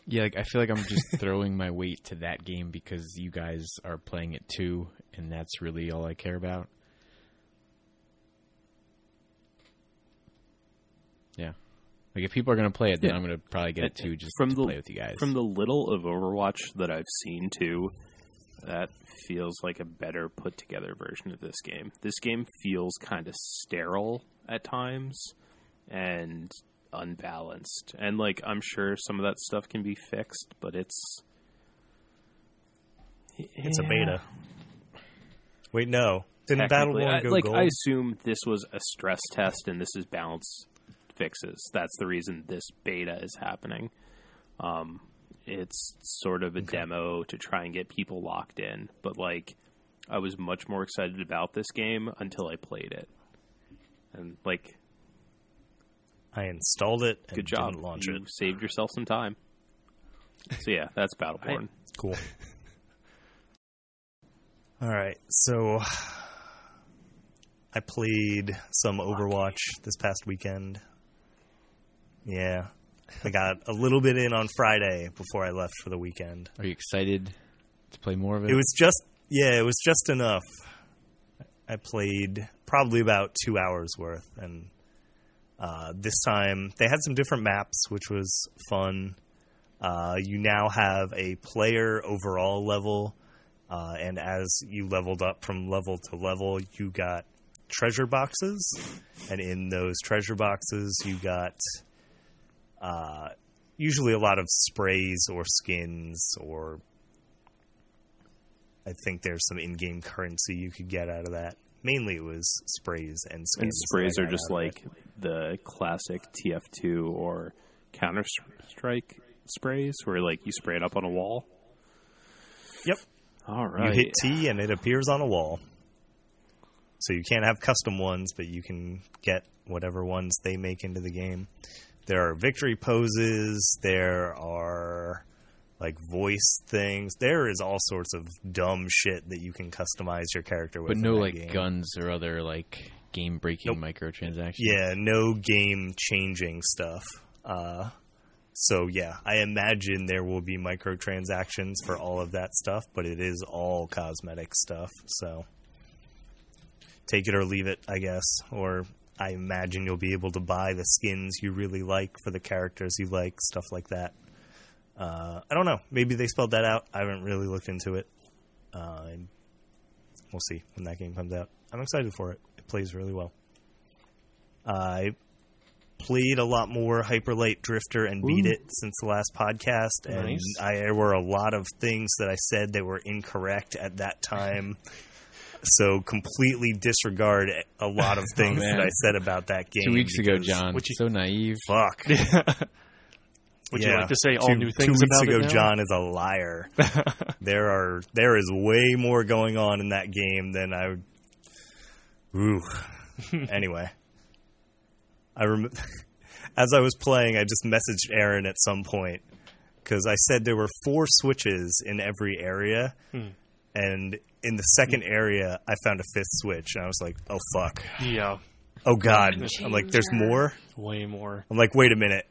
Yeah, like I feel like I'm just throwing my weight to that game because you guys are playing it too, and that's really all I care about. Yeah, like if people are gonna play it, then Yeah. I'm gonna probably get it too, just from to the play with you guys. from the little of Overwatch that I've seen too, that feels like a better put together version of this game. This game feels kind of sterile at times and unbalanced. And like I'm sure some of that stuff can be fixed, but it's It's a beta. Wait, no. Didn't I- go like gold? I assume this was a stress test and this is balance fixes. That's the reason this beta is happening. Um, it's sort of a demo to try and get people locked in, but like I was much more excited about this game until I played it, and like I installed it and good job, didn't launch you it. saved yourself some time. So yeah, that's Battleborn. Cool. All right, so I played some Overwatch this past weekend. Yeah, I got a little bit in on Friday before I left for the weekend. Are you excited to play more of it? It was just yeah, it was just enough. I played probably about two hours worth, and uh, this time they had some different maps, which was fun. Uh, you now have a player overall level, uh, and as you leveled up from level to level, you got treasure boxes, and in those treasure boxes, you got uh, usually a lot of sprays or skins or I think there's some in-game currency you could get out of that. Mainly, it was sprays and skins. And sprays are just like the classic TF2 or Counter Strike sprays, where like you spray it up on a wall. Yep, All right. you hit T and it appears on a wall. So you can't have custom ones, but you can get whatever ones they make into the game. There are victory poses. There are like voice things. There is all sorts of dumb shit that you can customize your character with. but no like game. guns or other like game breaking microtransactions. Yeah, no game changing stuff. Uh, so yeah, I imagine there will be microtransactions for all of that stuff, but it is all cosmetic stuff. So take it or leave it, I guess. Or I imagine you'll be able to buy the skins you really like for the characters you like, stuff like that. Uh, I don't know. Maybe they spelled that out. I haven't really looked into it. Uh, we'll see when that game comes out. I'm excited for it. It plays really well. I played a lot more Hyper Light Drifter and beat it since the last podcast, and Nice. I, there were a lot of things that I said that were incorrect at that time. so completely disregard a lot of things man. that I said about that game. Two weeks ago, John. Would you- so naive. Fuck. Would you Yeah. like to say all two, new two things weeks about ago, it now? John is a liar. there are there is way more going on in that game than I. would... Ooh. anyway, I rem- as I was playing, I just messaged Aaron at some point because I said there were four switches in every area, Hmm. and in the second area, I found a fifth switch, and I was like, "Oh fuck! Yeah, Oh god!" I'm like, "There's more." way more. I'm like, "Wait a minute."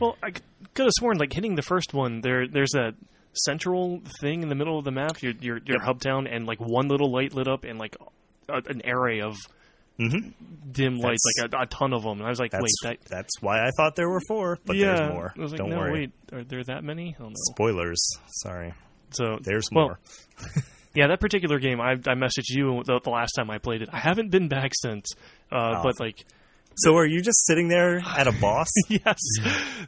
Well, I could have sworn like hitting the first one. There, there's a central thing in the middle of the map. Your your, your hub town, and like one little light lit up, and like a, an array of hmm dim lights, That's- like a, a ton of them. And I was like, wait, that. that's why I thought there were four, but yeah, there's more. I was like, Don't no, worry. wait, are there that many? Oh no. Spoilers. Sorry. So There's well, more. Yeah, that particular game, I, I messaged you the, the last time I played it. I haven't been back since, uh, Oh. but like, So are you just sitting there at a boss? yes.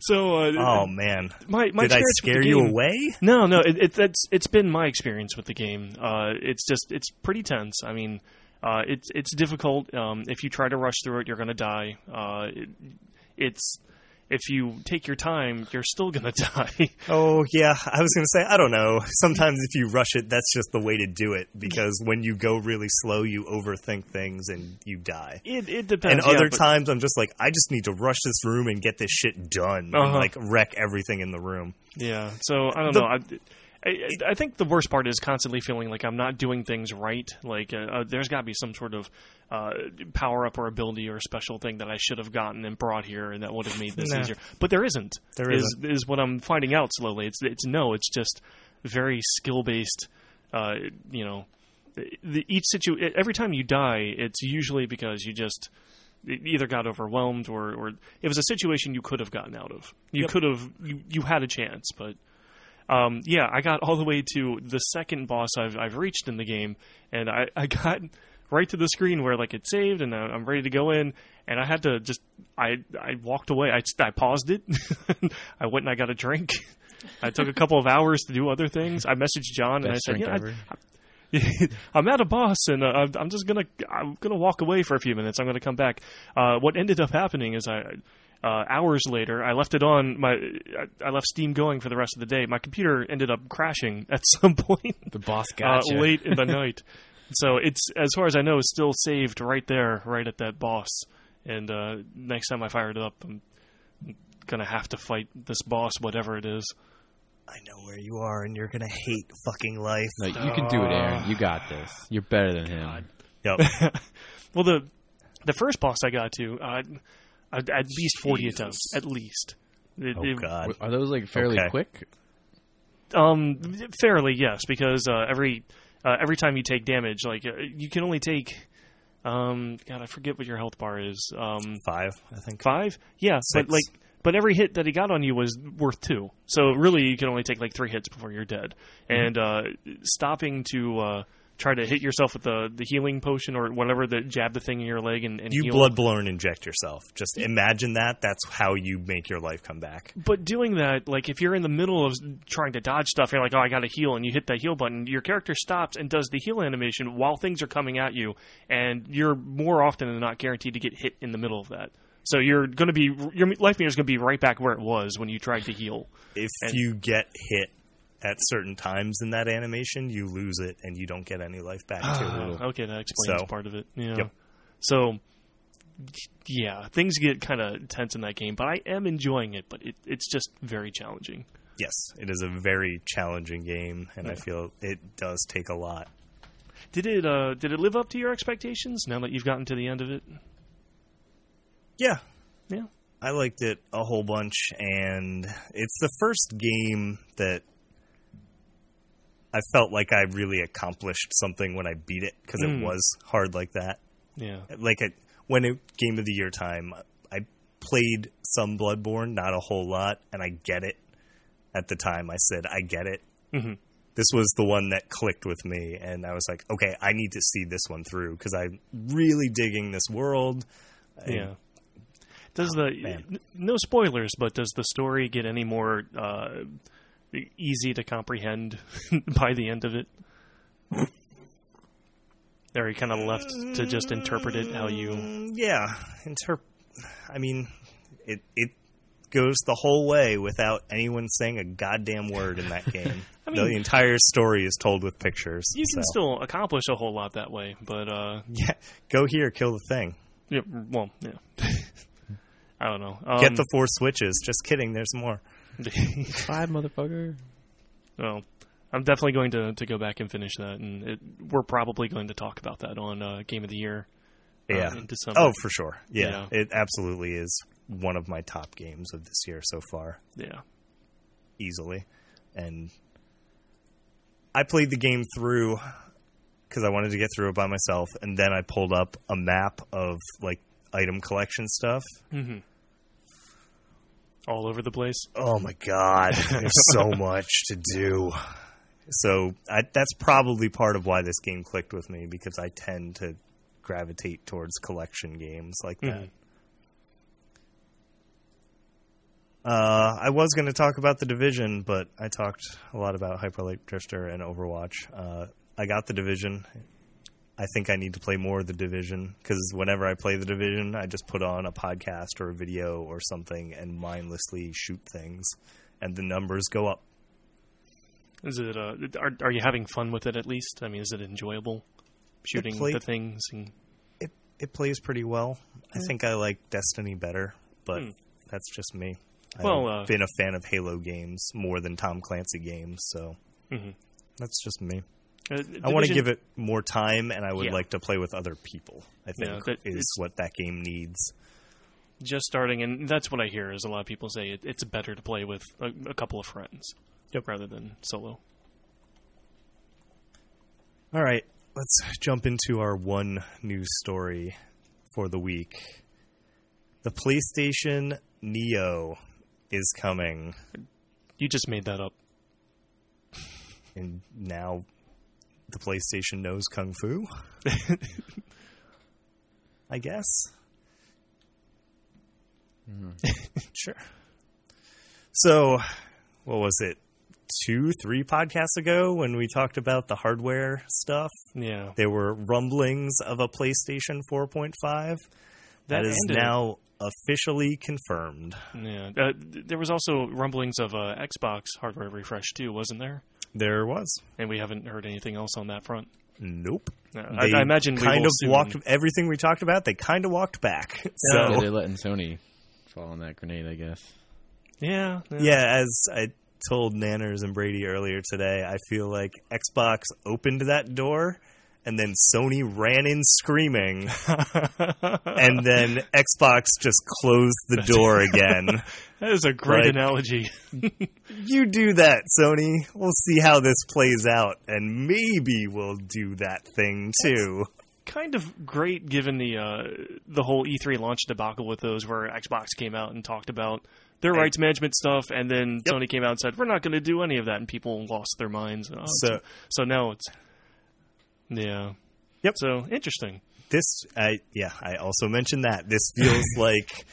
So, uh, oh man. my my Did I scare you game- away? No, no, it, it, that's it's been my experience with the game. Uh, it's just it's pretty tense. I mean, uh, it's it's difficult. Um, if you try to rush through it, you're going to die. Uh, it, it's if you take your time, you're still gonna die. Oh yeah, I was gonna say I don't know. Sometimes if you rush it, that's just the way to do it because when you go really slow, you overthink things and you die. it it And depends. yeah, other times, I'm just like, I just need to rush this room and get this shit done, Uh-huh. like wreck everything in the room. Yeah. So I don't The- know. I, I, I think the worst part is constantly feeling like I'm not doing things right. Like uh, uh, there's got to be some sort of uh, power up or ability or special thing that I should have gotten and brought here, and that would have made this Nah. easier. But there isn't. There is, isn't. Is what I'm finding out slowly. It's it's no. It's just very skill based. Uh, you know, the, each situ every time you die, it's usually because you just either got overwhelmed or, or it was a situation you could have gotten out of. You could have you, you had a chance, but um, yeah, I got all the way to the second boss I've I've reached in the game, and I, I got right to the screen where like it saved and I- I'm ready to go in, and I had to just I I walked away. I I paused it. I went and I got a drink. I took a couple of hours to do other things. I messaged John and I said, "Yeah, I-. I'm at a boss, and uh, I'm- I'm just gonna I'm gonna walk away for a few minutes. I'm gonna come back. Uh, what ended up happening is I. Uh, hours later, I left it on my. I- I left Steam going for the rest of the day. My computer ended up crashing at some point The boss got gotcha. late in the night. So it's as far as I know, still saved right there, right at that boss. And uh, next time I fire it up, I'm gonna have to fight this boss, whatever it is. I know where you are, and you're gonna hate fucking life. No, you can do it, Aaron. You got this. You're better than him. Yep. Well, the the first boss I got to, uh, at at least forty Jesus. attempts, at least. It- oh it- god. Are those like fairly Okay. quick? Um, fairly yes, because uh, every uh, every time you take damage, like uh, you can only take. Um, God, I forget what your health bar is. Um, Five, I think. five. Yeah, Six. but like, but every hit that he got on you was worth two. So really, you can only take like three hits before you're dead. Mm-hmm. And uh, stopping to uh, try to hit yourself with the the healing potion or whatever that jab the thing in your leg and, and You heal. blood blow and inject yourself. Just imagine that. That's how you make your life come back. But doing that, like if you're in the middle of trying to dodge stuff, you're like, oh, I got to heal, and you hit that heal button, your character stops and does the heal animation while things are coming at you, and you're more often than not guaranteed to get hit in the middle of that. So you're going to be your life meter is going to be right back where it was when you tried to heal. If And- you get hit at certain times in that animation, you lose it and you don't get any life back too. Okay, that explains So- part of it. Yeah. Yep. So, yeah, things get kind of tense in that game, but I am enjoying it. But it, it's just very challenging. Yes, it is a very challenging game, and I feel it does take a lot. Did it? Uh, did it live up to your expectations? Now that you've gotten to the end of it, Yeah, yeah. I liked it a whole bunch, and it's the first game that I felt like I really accomplished something when I beat it because Mm. it was hard like that. Yeah. Like it, when it game of the year time, I played some Bloodborne, not a whole lot, and I get it. At the time, I said I get it. Mhm. This was the one that clicked with me, and I was like, okay, I need to see this one through because I'm really digging this world. Yeah. Does the man. no spoilers, but does the story get any more uh, easy to comprehend by the end of it? Are you kind of left to just interpret it how you? Mm, yeah, interp. I mean, it it goes the whole way without anyone saying a goddamn word in that game. I mean- the entire story is told with pictures. You can so. still accomplish a whole lot that way, but uh, yeah, go here, kill the thing, yeah, well, yeah. I don't know. Um, get the four switches. Just kidding. There's more. Five, motherfucker. well, I'm definitely going to, to go back and finish that, and it, we're probably going to talk about that on uh, Game of the Year. uh, Yeah. in December. Oh, for sure. Yeah, Yeah. it absolutely is one of my top games of this year so far, yeah. easily. And I played the game through because I wanted to get through it by myself, and then I pulled up a map of like item collection stuff. hmm All over the place. Oh my god, there's so much to do. So I, that's probably part of why this game clicked with me because I tend to gravitate towards collection games like that. Mhm. Uh, I was going to talk about the division, but I talked a lot about Hyper Light Drifter and Overwatch. Uh, I got the division. I think I need to play more of the division because whenever I play the division, I just put on a podcast or a video or something and mindlessly shoot things, and the numbers go up. Is it? Uh, are are you having fun with it at least? I mean, is it enjoyable shooting play- the things? And, It it plays pretty well. I think I like Destiny better, but Hmm. that's just me. Well, I've uh, been a fan of Halo games more than Tom Clancy games, so Mhm. that's just me. Uh, I want to give it more time, and I would Yeah. like to play with other people. I think that- is what that game needs. just starting, and that's what I hear. Is a lot of people say it, it's better to play with a, a couple of friends Yep. rather than solo. All right, let's jump into our one news story for the week. The PlayStation Neo is coming, You just made that up. and now the PlayStation knows Kung Fu. I guess. sure. So, what was it? Two, three podcasts ago when we talked about the hardware stuff? Yeah, There were rumblings of a PlayStation 4.5. that, that is ended. now officially confirmed. Yeah, uh, there was also rumblings of uh, Xbox hardware refresh too, wasn't there? There was. And we haven't heard anything else on that front. Nope. Uh, I, I imagine we kind will of soon. walked everything we talked about. They kind of walked back. So So they're letting Sony fall on that grenade, I guess. Yeah, yeah. yeah, as I told Nanners and Brady earlier today, I feel like Xbox opened that door and then Sony ran in screaming and then Xbox just closed the door again. that is a great Like- analogy. you do that, Sony. We'll see how this plays out and maybe we'll do that thing too. kind of great given the uh, the whole E3 launch debacle with those, where Xbox came out and talked about their rights management stuff, and then Yep. Sony came out and said we're not going to do any of that, and people lost their minds. Oh, So- so now it's yeah. Yep. So interesting. this I yeah, I also mentioned that. This feels like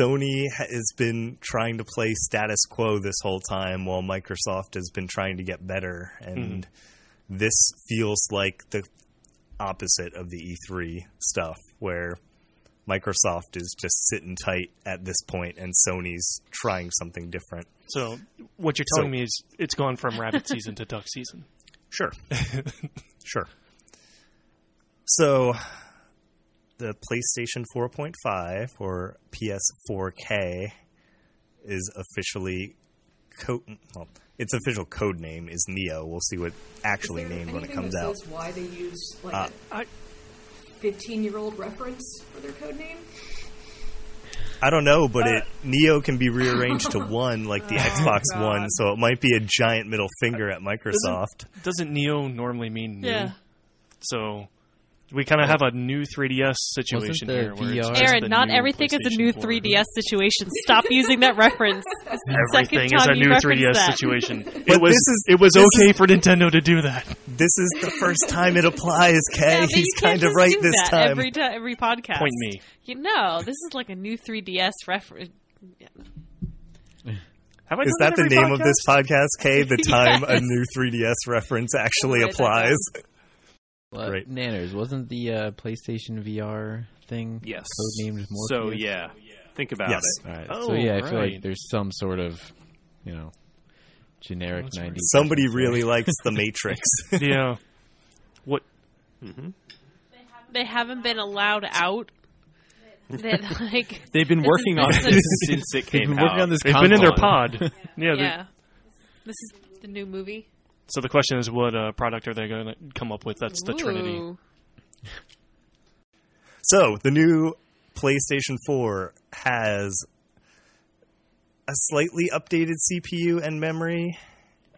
Sony has been trying to play status quo this whole time while Microsoft has been trying to get better and hmm. this feels like the opposite of the E3 stuff where Microsoft is just sitting tight at this point and Sony's trying something different. So what you're So- telling me is it's gone from rabbit season to duck season. Sure. sure. So, the PlayStation 4.5 or PS4K is officially co- well, its official code name is Neo. We'll see what actually Is there named when it comes that out. Says why they use like Uh, I- a fifteen-year-old reference for their code name? I don't know, but it uh, Neo can be rearranged to one like the oh Xbox God. One, so it might be a giant middle finger at Microsoft. Doesn't Neo normally mean new? Yeah. So we kind of oh. have a new 3DS situation the here. Where it's VR just Aaron, not everything is a new 4. 3DS situation. Stop using that reference. It's the Everything is a new 3DS that. situation. But it was this is- it was this okay is- for Nintendo to do that. This is the first time it applies, Kay. Yeah, He's kind of right do this that time. Every, ti- every podcast. Point me. You know, this is like a new 3DS reference. Have I Is done that the every name of this podcast? podcast, Kay? The time a new 3DS reference actually applies. Well, Great. Nanners, wasn't the uh, PlayStation VR thing Yes. codenamed Morpheus? So yeah, think about Yes. it. All right. Oh, so yeah, I feel like there's some sort of, you know, generic That's right. 90s. Somebody really likes The Matrix. yeah. What? They haven't been allowed out. That like They've been working on this it is- since it They've came been working out. on this. They've been in their pod. Yeah. they- yeah. This is the new movie. So the question is, what uh, product are they going to come up with? That's the Trinity. So, the new PlayStation 4 has a slightly updated CPU and memory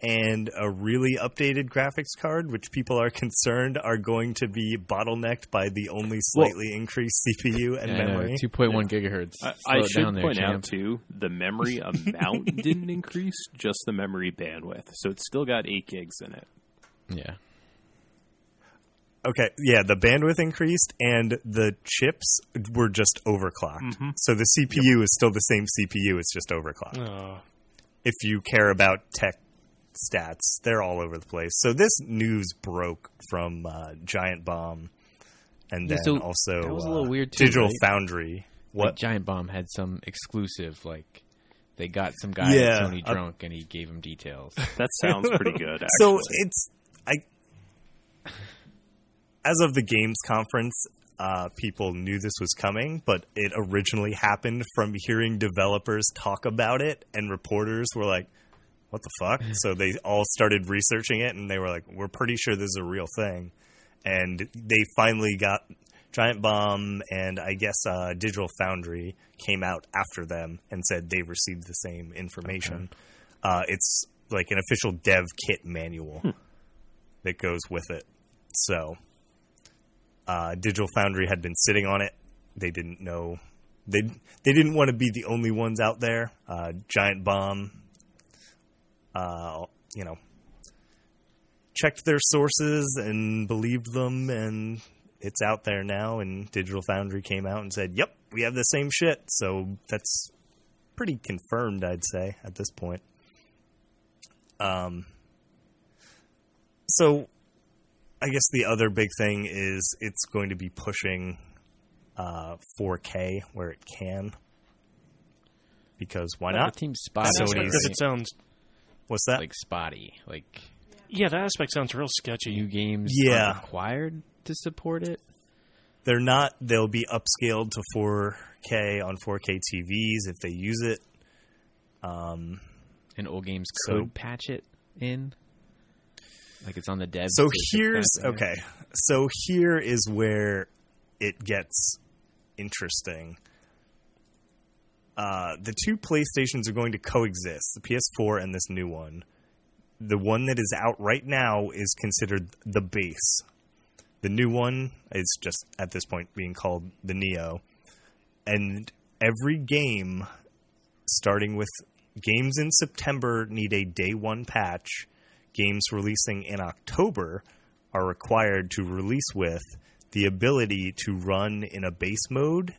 and a really updated graphics card, which people are concerned are going to be bottlenecked by the only slightly increased CPU and Yeah, memory. 2.1 gigahertz. I, Slow I it should down there, point out too, the memory amount didn't increase, just the memory bandwidth. So it's still got eight gigs in it. Yeah. Okay, yeah, the bandwidth increased and the chips were just overclocked. Mm-hmm. So the CPU is still the same CPU, it's just overclocked. Oh. If you care about tech stats. They're all over the place. So this news broke from uh, Giant Bomb, and Yeah, then so also that was a uh, little weird too, Digital right? Foundry. Like, What? Giant Bomb had some exclusive, like they got some guy Yeah, at Sony uh, drunk and he gave him details. That sounds pretty good. Actually. so it's I. As of the games conference, uh, people knew this was coming, but it originally happened from hearing developers talk about it, and reporters were like, "What the fuck?" so they all started researching it, and they were like, "We're pretty sure this is a real thing." And they finally got Giant Bomb and I guess uh, Digital Foundry came out after them and said they received the same information. Uh, it's like an official dev kit manual that goes with it. So, uh, Digital Foundry had been sitting on it. They didn't know they they didn't want to be the only ones out there. Uh, Giant Bomb, uh, you know, checked their sources and believed them, and it's out there now. And Digital Foundry came out and said, "Yep, we have the same shit." So that's pretty confirmed, I'd say, at this point. Um, so I guess the other big thing is it's going to be pushing uh, 4K where it can. Because why not? It seems spotty. Sony's- right? Because it sounds, What's that? like spotty. Like yeah, that aspect sounds real sketchy. new games Yeah. aren't required to support it. They're not. They'll be upscaled to 4K on 4K TVs if they use it. Um, And old games So- could patch it in. Like it's on the dev. so here's okay. So here is where it gets interesting. Uh, the two PlayStations are going to coexist, the PS4 and this new one. The one that is out right now is considered the base. The new one is just at this point being called the Neo. And every game, starting with games in September, need a day one patch. Games releasing in October are required to release with the ability to run in a base mode.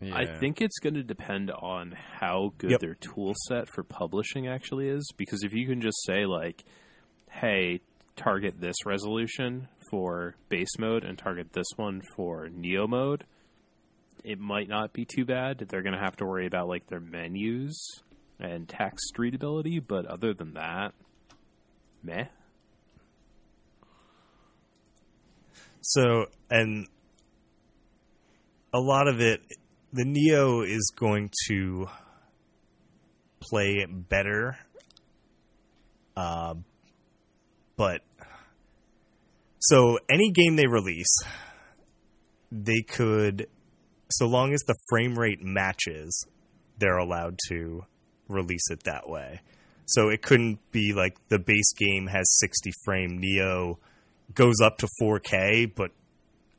Yeah. I think it's going to depend on how good Yep. their tool set for publishing actually is. Because if you can just say like, "Hey, target this resolution for base mode and target this one for Neo mode," it might not be too bad. They're going to have to worry about like their menus and text readability, but other than that, meh. So, and a lot of it, the Neo is going to play better. Uh, but so any game they release, they could, so long as the frame rate matches, they're allowed to release it that way. So it couldn't be like the base game has 60 frame Neo goes up to 4K but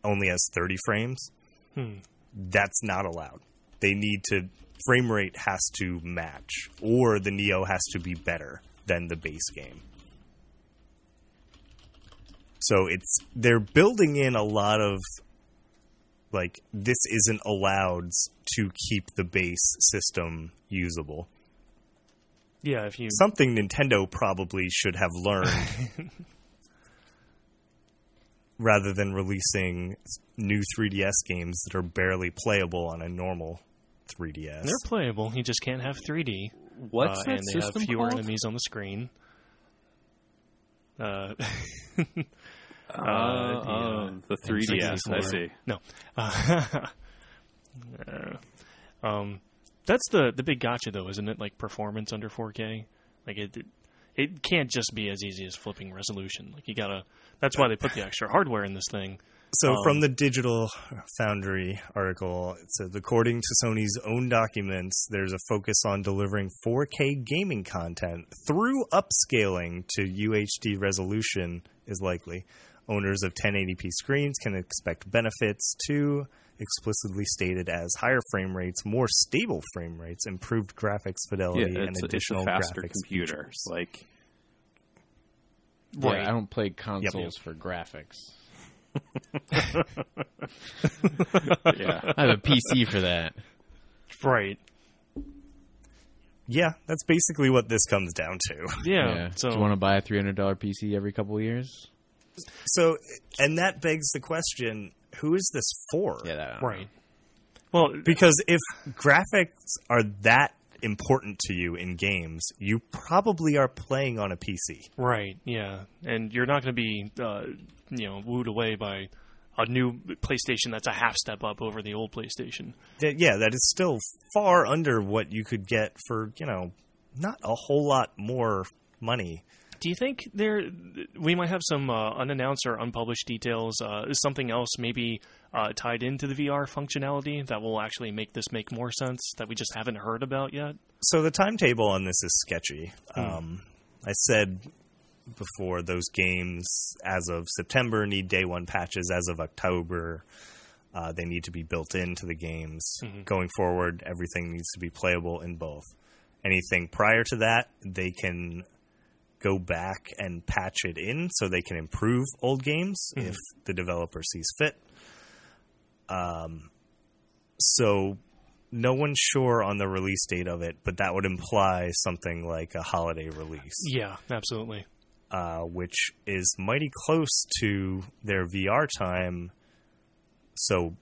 only has 30 frames. Hmm. That's not allowed. They need to frame rate has to match or the Neo has to be better than the base game. So it's they're building in a lot of like this isn't allowed to keep the base system usable. Yeah, if you Something Nintendo probably should have learned rather than releasing new 3DS games that are barely playable on a normal 3DS. they're playable, you just can't have 3D. What's uh, that and they have system fewer called? enemies on the screen. Uh, Uh, Uh, the, oh, uh, the 3DS. I see. no, uh, uh, um, that's the the big gotcha though, isn't it? Like performance under 4K, like it, it it can't just be as easy as flipping resolution. Like you gotta. That's why they put the extra hardware in this thing. So, Um, from the Digital Foundry article, it says according to Sony's own documents, there's a focus on delivering 4K gaming content through upscaling to UHD resolution is likely. Owners of 1080p screens can expect benefits too, explicitly stated as higher frame rates, more stable frame rates, improved graphics fidelity, Yeah, and it's, a- additional a faster graphics computer. features. Like, Yeah, Right. I don't play consoles Yep. for graphics. yeah. I have a PC for that. Right. yeah, that's basically what this comes down to. Yeah. So Do you want to buy a three hundred dollar PC every couple of years? So, and that begs the question: Who is this for? Yeah, that, right. Well, Because if graphics are that important to you in games, you probably are playing on a PC. Right, yeah, and you're not going to be, uh, you know, wooed away by a new PlayStation that's a half step up over the old PlayStation. That- yeah, that is still far under what you could get for you know not a whole lot more money. Do you think there we might have some uh, unannounced or unpublished details? Uh, is something else maybe uh, tied into the VR functionality that will actually make this make more sense that we just haven't heard about yet? So the timetable on this is sketchy. Um, I said before those games as of September need day one patches. As of October, uh, they need to be built into the games. Going forward, everything needs to be playable in both. Anything prior to that, they can go back and patch it in so they can improve old games if the developer sees fit. Um, so no one's sure on the release date of it, but that would imply something like a holiday release, Yeah, absolutely. uh, which is mighty close to their VR time. So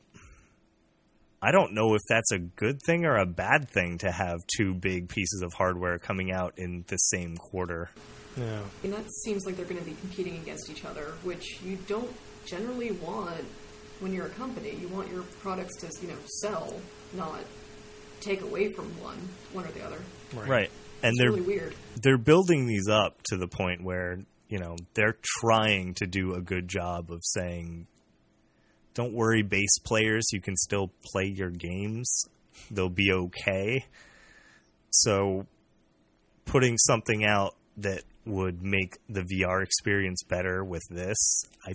I don't know if that's a good thing or a bad thing to have two big pieces of hardware coming out in the same quarter. Yeah, And that seems like they're going to be competing against each other, which you don't generally want when you're a company. You want your products to, you know, sell, not take away from one, one or the other. right. Right. And It's they're really weird. they're building these up to the point where you know they're trying to do a good job of saying don't worry base players you can still play your games they'll be okay so putting something out that would make the VR experience better with this I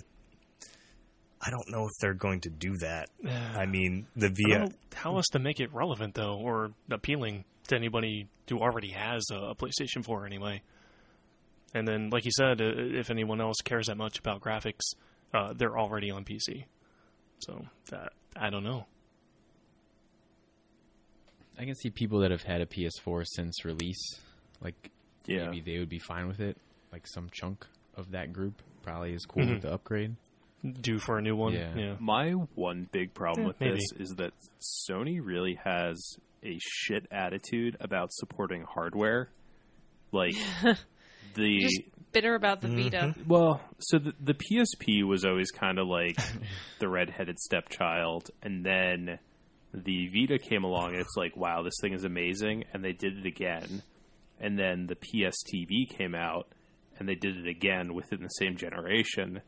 I don't know if they're going to do that I mean the VR how else to make it relevant though, or appealing to anybody who already has a, a PlayStation 4 anyway. And then, like you said, uh, if anyone else cares that much about graphics, uh, they're already on PC. So that I don't know. I can see people that have had a PS4 since release, like Yeah. maybe they would be fine with it. Like some chunk of that group probably is cool Mhm. with the upgrade. Due for a new one. Yeah. yeah. My one big problem Yeah, with maybe. this is that Sony really has a shit attitude about supporting hardware. Like the Just bitter about the mm-hmm. Vita. well, so the, the PSP was always kind of like the redheaded stepchild, and then the Vita came along, and it's like, wow, this thing is amazing, and they did it again, and then the PS TV came out, and they did it again within the same generation,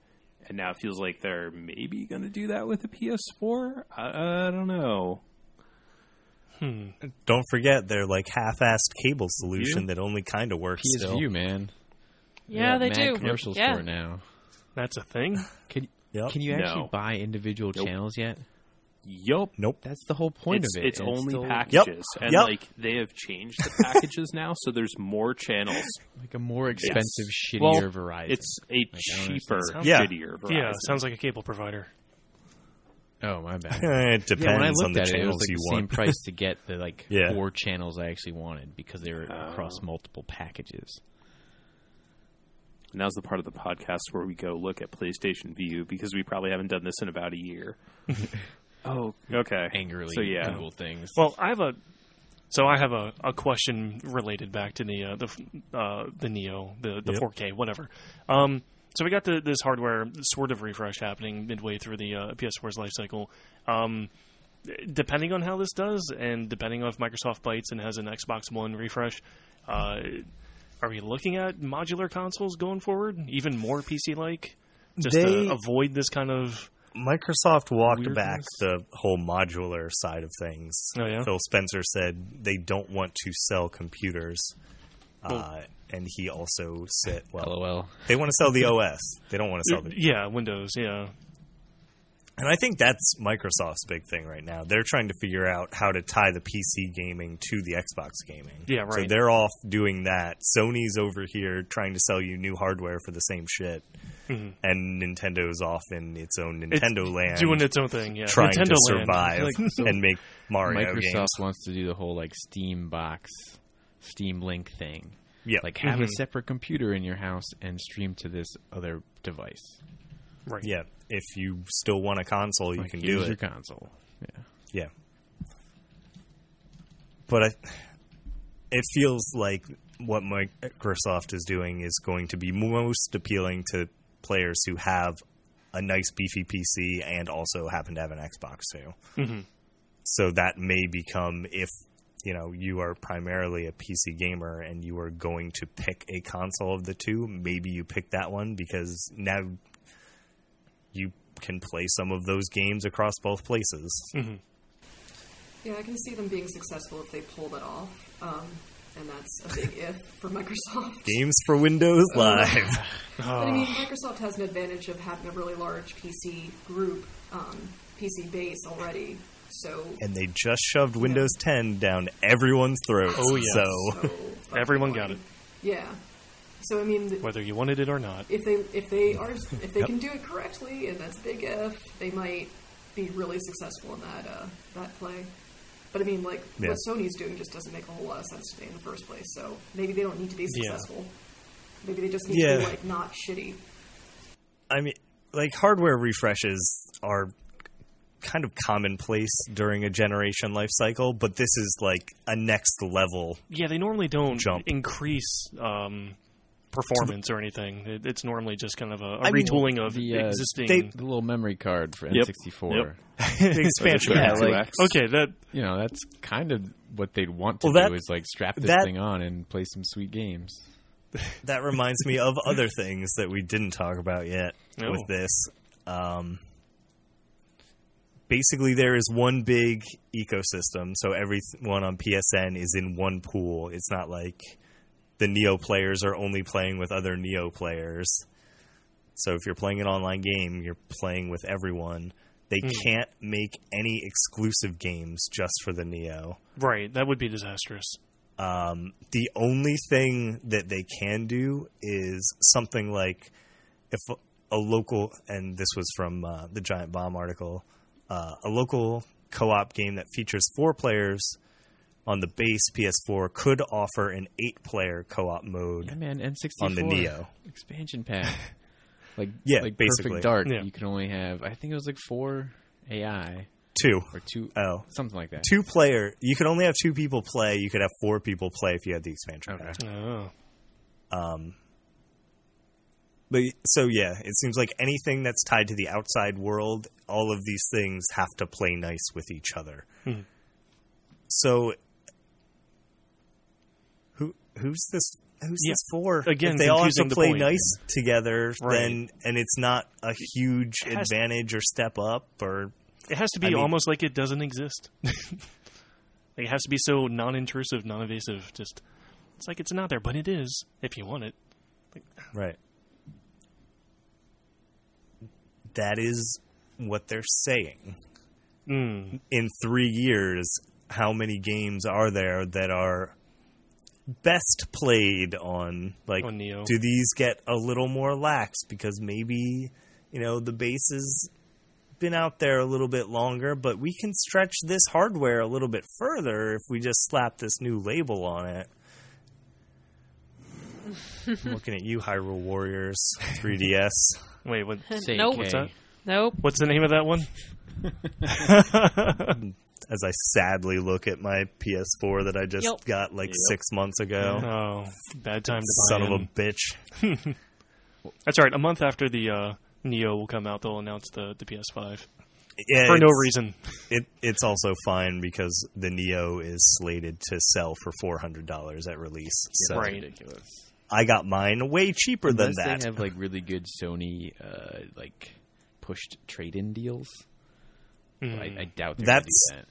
and now it feels like they're maybe going to do that with the PS4. I, I don't know. Hmm. don't forget they're like half-assed cable solution Yeah. that only kind of works PS still. Vue, man. Yeah, they do. Commercials Yeah. for it now. That's a thing. Can Yep. can you actually No. buy individual Nope. channels yet? Yup. Nope. That's the whole point it's, of it. It's and only still packages, and Yep. like they have changed the packages now, so there's more channels. like a more expensive, shittier Well, Verizon. It's a don't cheaper, understand. Yeah. shittier Verizon. Yeah, sounds like a cable provider. oh my bad. it Yeah, when I depends looked on the at it, it channels was like you the same want. price to get the like Yeah. four channels I actually wanted because they were Oh. across multiple packages. Now's the part of the podcast where we go look at PlayStation Vue because we probably haven't done this in about a year. oh, okay. Angrily So yeah, Google things. Well, I have a so I have a, a question related back to the uh, the uh, the Neo, the the Yep. 4K, whatever. Um, so we got the, this hardware sort of refresh happening midway through the uh, PS4's life cycle. Um, depending on how this does, and depending on if Microsoft bites and has an Xbox One refresh, uh, are we looking at modular consoles going forward, even more PC-like, just They- to avoid this kind of Microsoft walked Weirdness. back the whole modular side of things. Oh, yeah? Phil Spencer said they don't want to sell computers. Well- uh, and he also said, well, LOL. they want to sell the OS. They don't want to sell the. yeah Windows, yeah. And I think that's Microsoft's big thing right now. They're trying to figure out how to tie the PC gaming to the Xbox gaming. Yeah, right. So they're off doing that. Sony's over here trying to sell you new hardware for the same shit. Mhm. And Nintendo's off in its own It's Nintendo land. doing its own thing. Yeah, trying Nintendo to survive Like, and make Mario Microsoft games. wants to do the whole like Steam box Steam Link thing. Yeah. Like have a Mhm. separate computer in your house and stream to this other device. Right. yeah. If you still want a console, you Like, can do your console. Yeah. Yeah. But I, it feels like what Microsoft is doing is going to be most appealing to players who have a nice beefy PC and also happen to have an Xbox too. Mhm. So that may become if you know you are primarily a PC gamer and you are going to pick a console of the two, maybe you pick that one because now you can play some of those games across both places. Mhm. Yeah, I can see them being successful if they pull that off. Um, and that's a big if for Microsoft. Games for Windows Live. But I mean, Microsoft has an advantage of having a really large PC group, um, PC base already. So, and they just shoved Windows 10 down everyone's throats. Oh, yeah. So so fucking Everyone got it. Yeah. So I mean, Whether you wanted it or not. if they if they are if they can do it correctly, and that's a big if, they might be really successful in that uh, that play. But I mean, like Yeah. what Sony's doing just doesn't make a whole lot of sense to me in the first place. So maybe they don't need to be Yeah. successful. Maybe they just need to be like not shitty. I mean, like hardware refreshes are kind of commonplace during a generation life cycle, but this is like a next level. Yeah, they normally don't Jump. increase um, performance or anything. It, it's normally just kind of a, mean, retooling of the, uh, existing. they- The little memory card for Yep. N64. Yep. The expansion Yeah, like- okay, that You know, that's kind of what they'd want to Well, do is like strap this that- thing on and play some sweet games. that reminds me of other things that we didn't talk about yet Oh. with this. Um, basically, there is one big ecosystem, so everyone on PSN is in one pool. It's not like the Neo players are only playing with other Neo players. So if you're playing an online game, you're playing with everyone. They Hmm. can't make any exclusive games just for the Neo. right, that would be disastrous. Um, the only thing that they can do is something like if a local, and this was from uh, the Giant Bomb article, uh, a local co op game that features four players on the base PS4 could offer an eight player co op mode Yeah, man, N64 on the Neo. expansion pack. Like Yeah, like basically. Perfect Dark. Yeah. You can only have I think it was like four AI Two. or two Oh. something like that. Two player. You could only have two people play. You could have four people play if you had the expansion Okay. pack. Oh. Um, but so yeah, it seems like anything that's tied to the outside world, all of these things have to play nice with each other. Hmm. So who who's this? Who's Yeah. this for? Again, if they all have to play point. nice together, Right. then and it's not a huge advantage or step up or It has to be I mean- almost like it doesn't exist. like it has to be so non-intrusive, non-invasive. Just it's like it's not there, but it is if you want it. Right. That is what they're saying. Mm. In three years, how many games are there that are best played on like On Neo. do these get a little more lax because maybe you know the base has been out there a little bit longer but we can stretch this hardware a little bit further if we just slap this new label on it I'm looking at you Hyrule Warriors 3DS Wait, what, Say Nope. What's that? Nope. what's the name of that one? as I sadly look at my PS4 that I just Yep. got like Yep. six months ago. Oh, bad time to Son buy of a bitch. That's all right. A month after the uh, Neo will come out, they'll announce the, the PS5 Yeah, for no reason. It, it's also fine because the Neo is slated to sell for four hundred dollars at release. So Right. ridiculous. I got mine way cheaper Unless than that. they have like really good Sony uh, like pushed trade-in deals. Mm. I, I doubt That's- do that.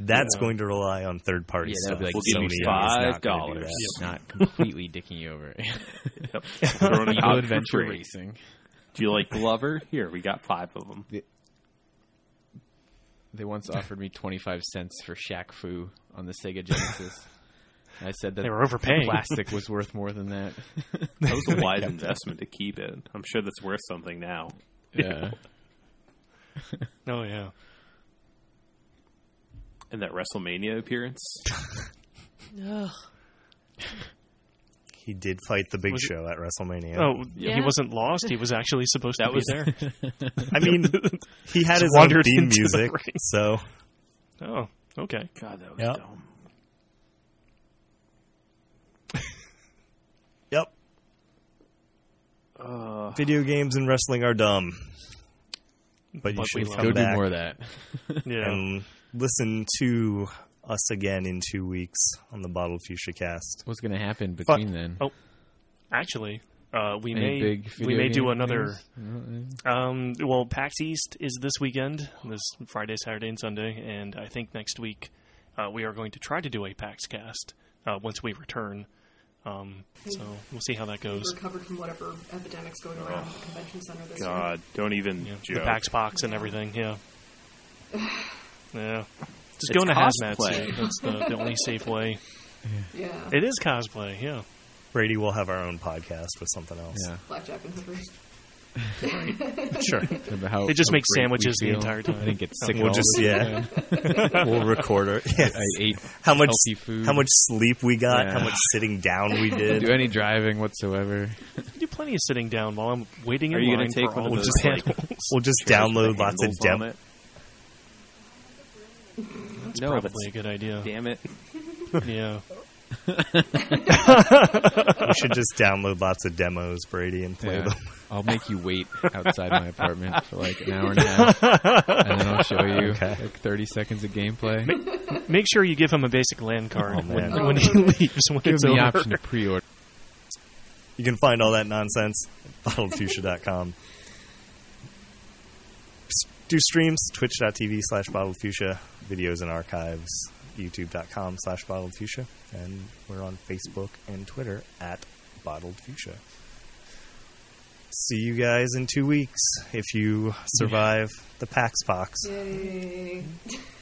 That's Yeah. going to rely on third party Yeah, stuff. that'd be like We'll give you Sony is five not gonna do dollars. that. Not completely dicking you over. Yep. Throwing out Adventure. Racing. Do you like Glover? Here, we got five of them. They once offered me 25 cents for Shaq Fu on the Sega Genesis. I said that They were overpaying. plastic was worth more than that. That was a wise investment to keep it. I'm sure that's worth something now. Yeah. Oh yeah. And that WrestleMania appearance. Ugh. He did fight the Big Was it- Show at WrestleMania. Oh, he wasn't lost. He was actually supposed to That be was- there. I mean, he had his own wandered theme into the music, ring. so Oh, okay. God, that was Yep. dumb. yep. Uh, Video games and wrestling are dumb, but you But we should love come Go do back more of that. Yeah. and listen to us again in two weeks on the Bottled Fuchsia Cast. What's going to happen between then? Oh, Actually, uh, we Any may big we may do another. Um, well, PAX East is this weekend, this Friday, Saturday, and Sunday, and I think next week uh, we are going to try to do a PAX cast uh, once we return. Um, so we'll see how that goes. recovered from whatever epidemics going around at the convention center this God, don't even Yeah, joke. the PAX pox and everything. Yeah, yeah. Just It's go into hazmat suit. That's the, the only safe way. year. Yeah. It is cosplay. Yeah. Brady will have our own podcast with something else. Yeah. Blackjack and hookers. Sure. About how- They just how make sandwiches the entire time. I didn't get sick. We'll just yeah. we'll record it. yes. I ate how much healthy food. how much sleep we got, Yeah. how much sitting down we did. do any driving whatsoever. I do plenty of sitting down while I'm waiting Are in you gonna take for one of the those, like. We'll just download lots of handles on dem- it. That's No, probably that's- a good idea. Damn it! Yeah. We should just download lots of demos, Brady, and play Yeah. them. I'll make you wait outside my apartment for like an hour and a half, and then I'll show you Okay. like 30 seconds of gameplay. Make sure you give him a basic land card Oh, when, man. when he leaves. When Give it's him the over. option to pre-order. You can find all that nonsense at bottledfuchsia.com. S- Do streams, twitch.tv slash bottledfuchsia, videos and archives, youtube.com slash bottledfuchsia, and we're on Facebook and Twitter at bottledfuchsia. See you guys in two weeks if you survive the PAX pox.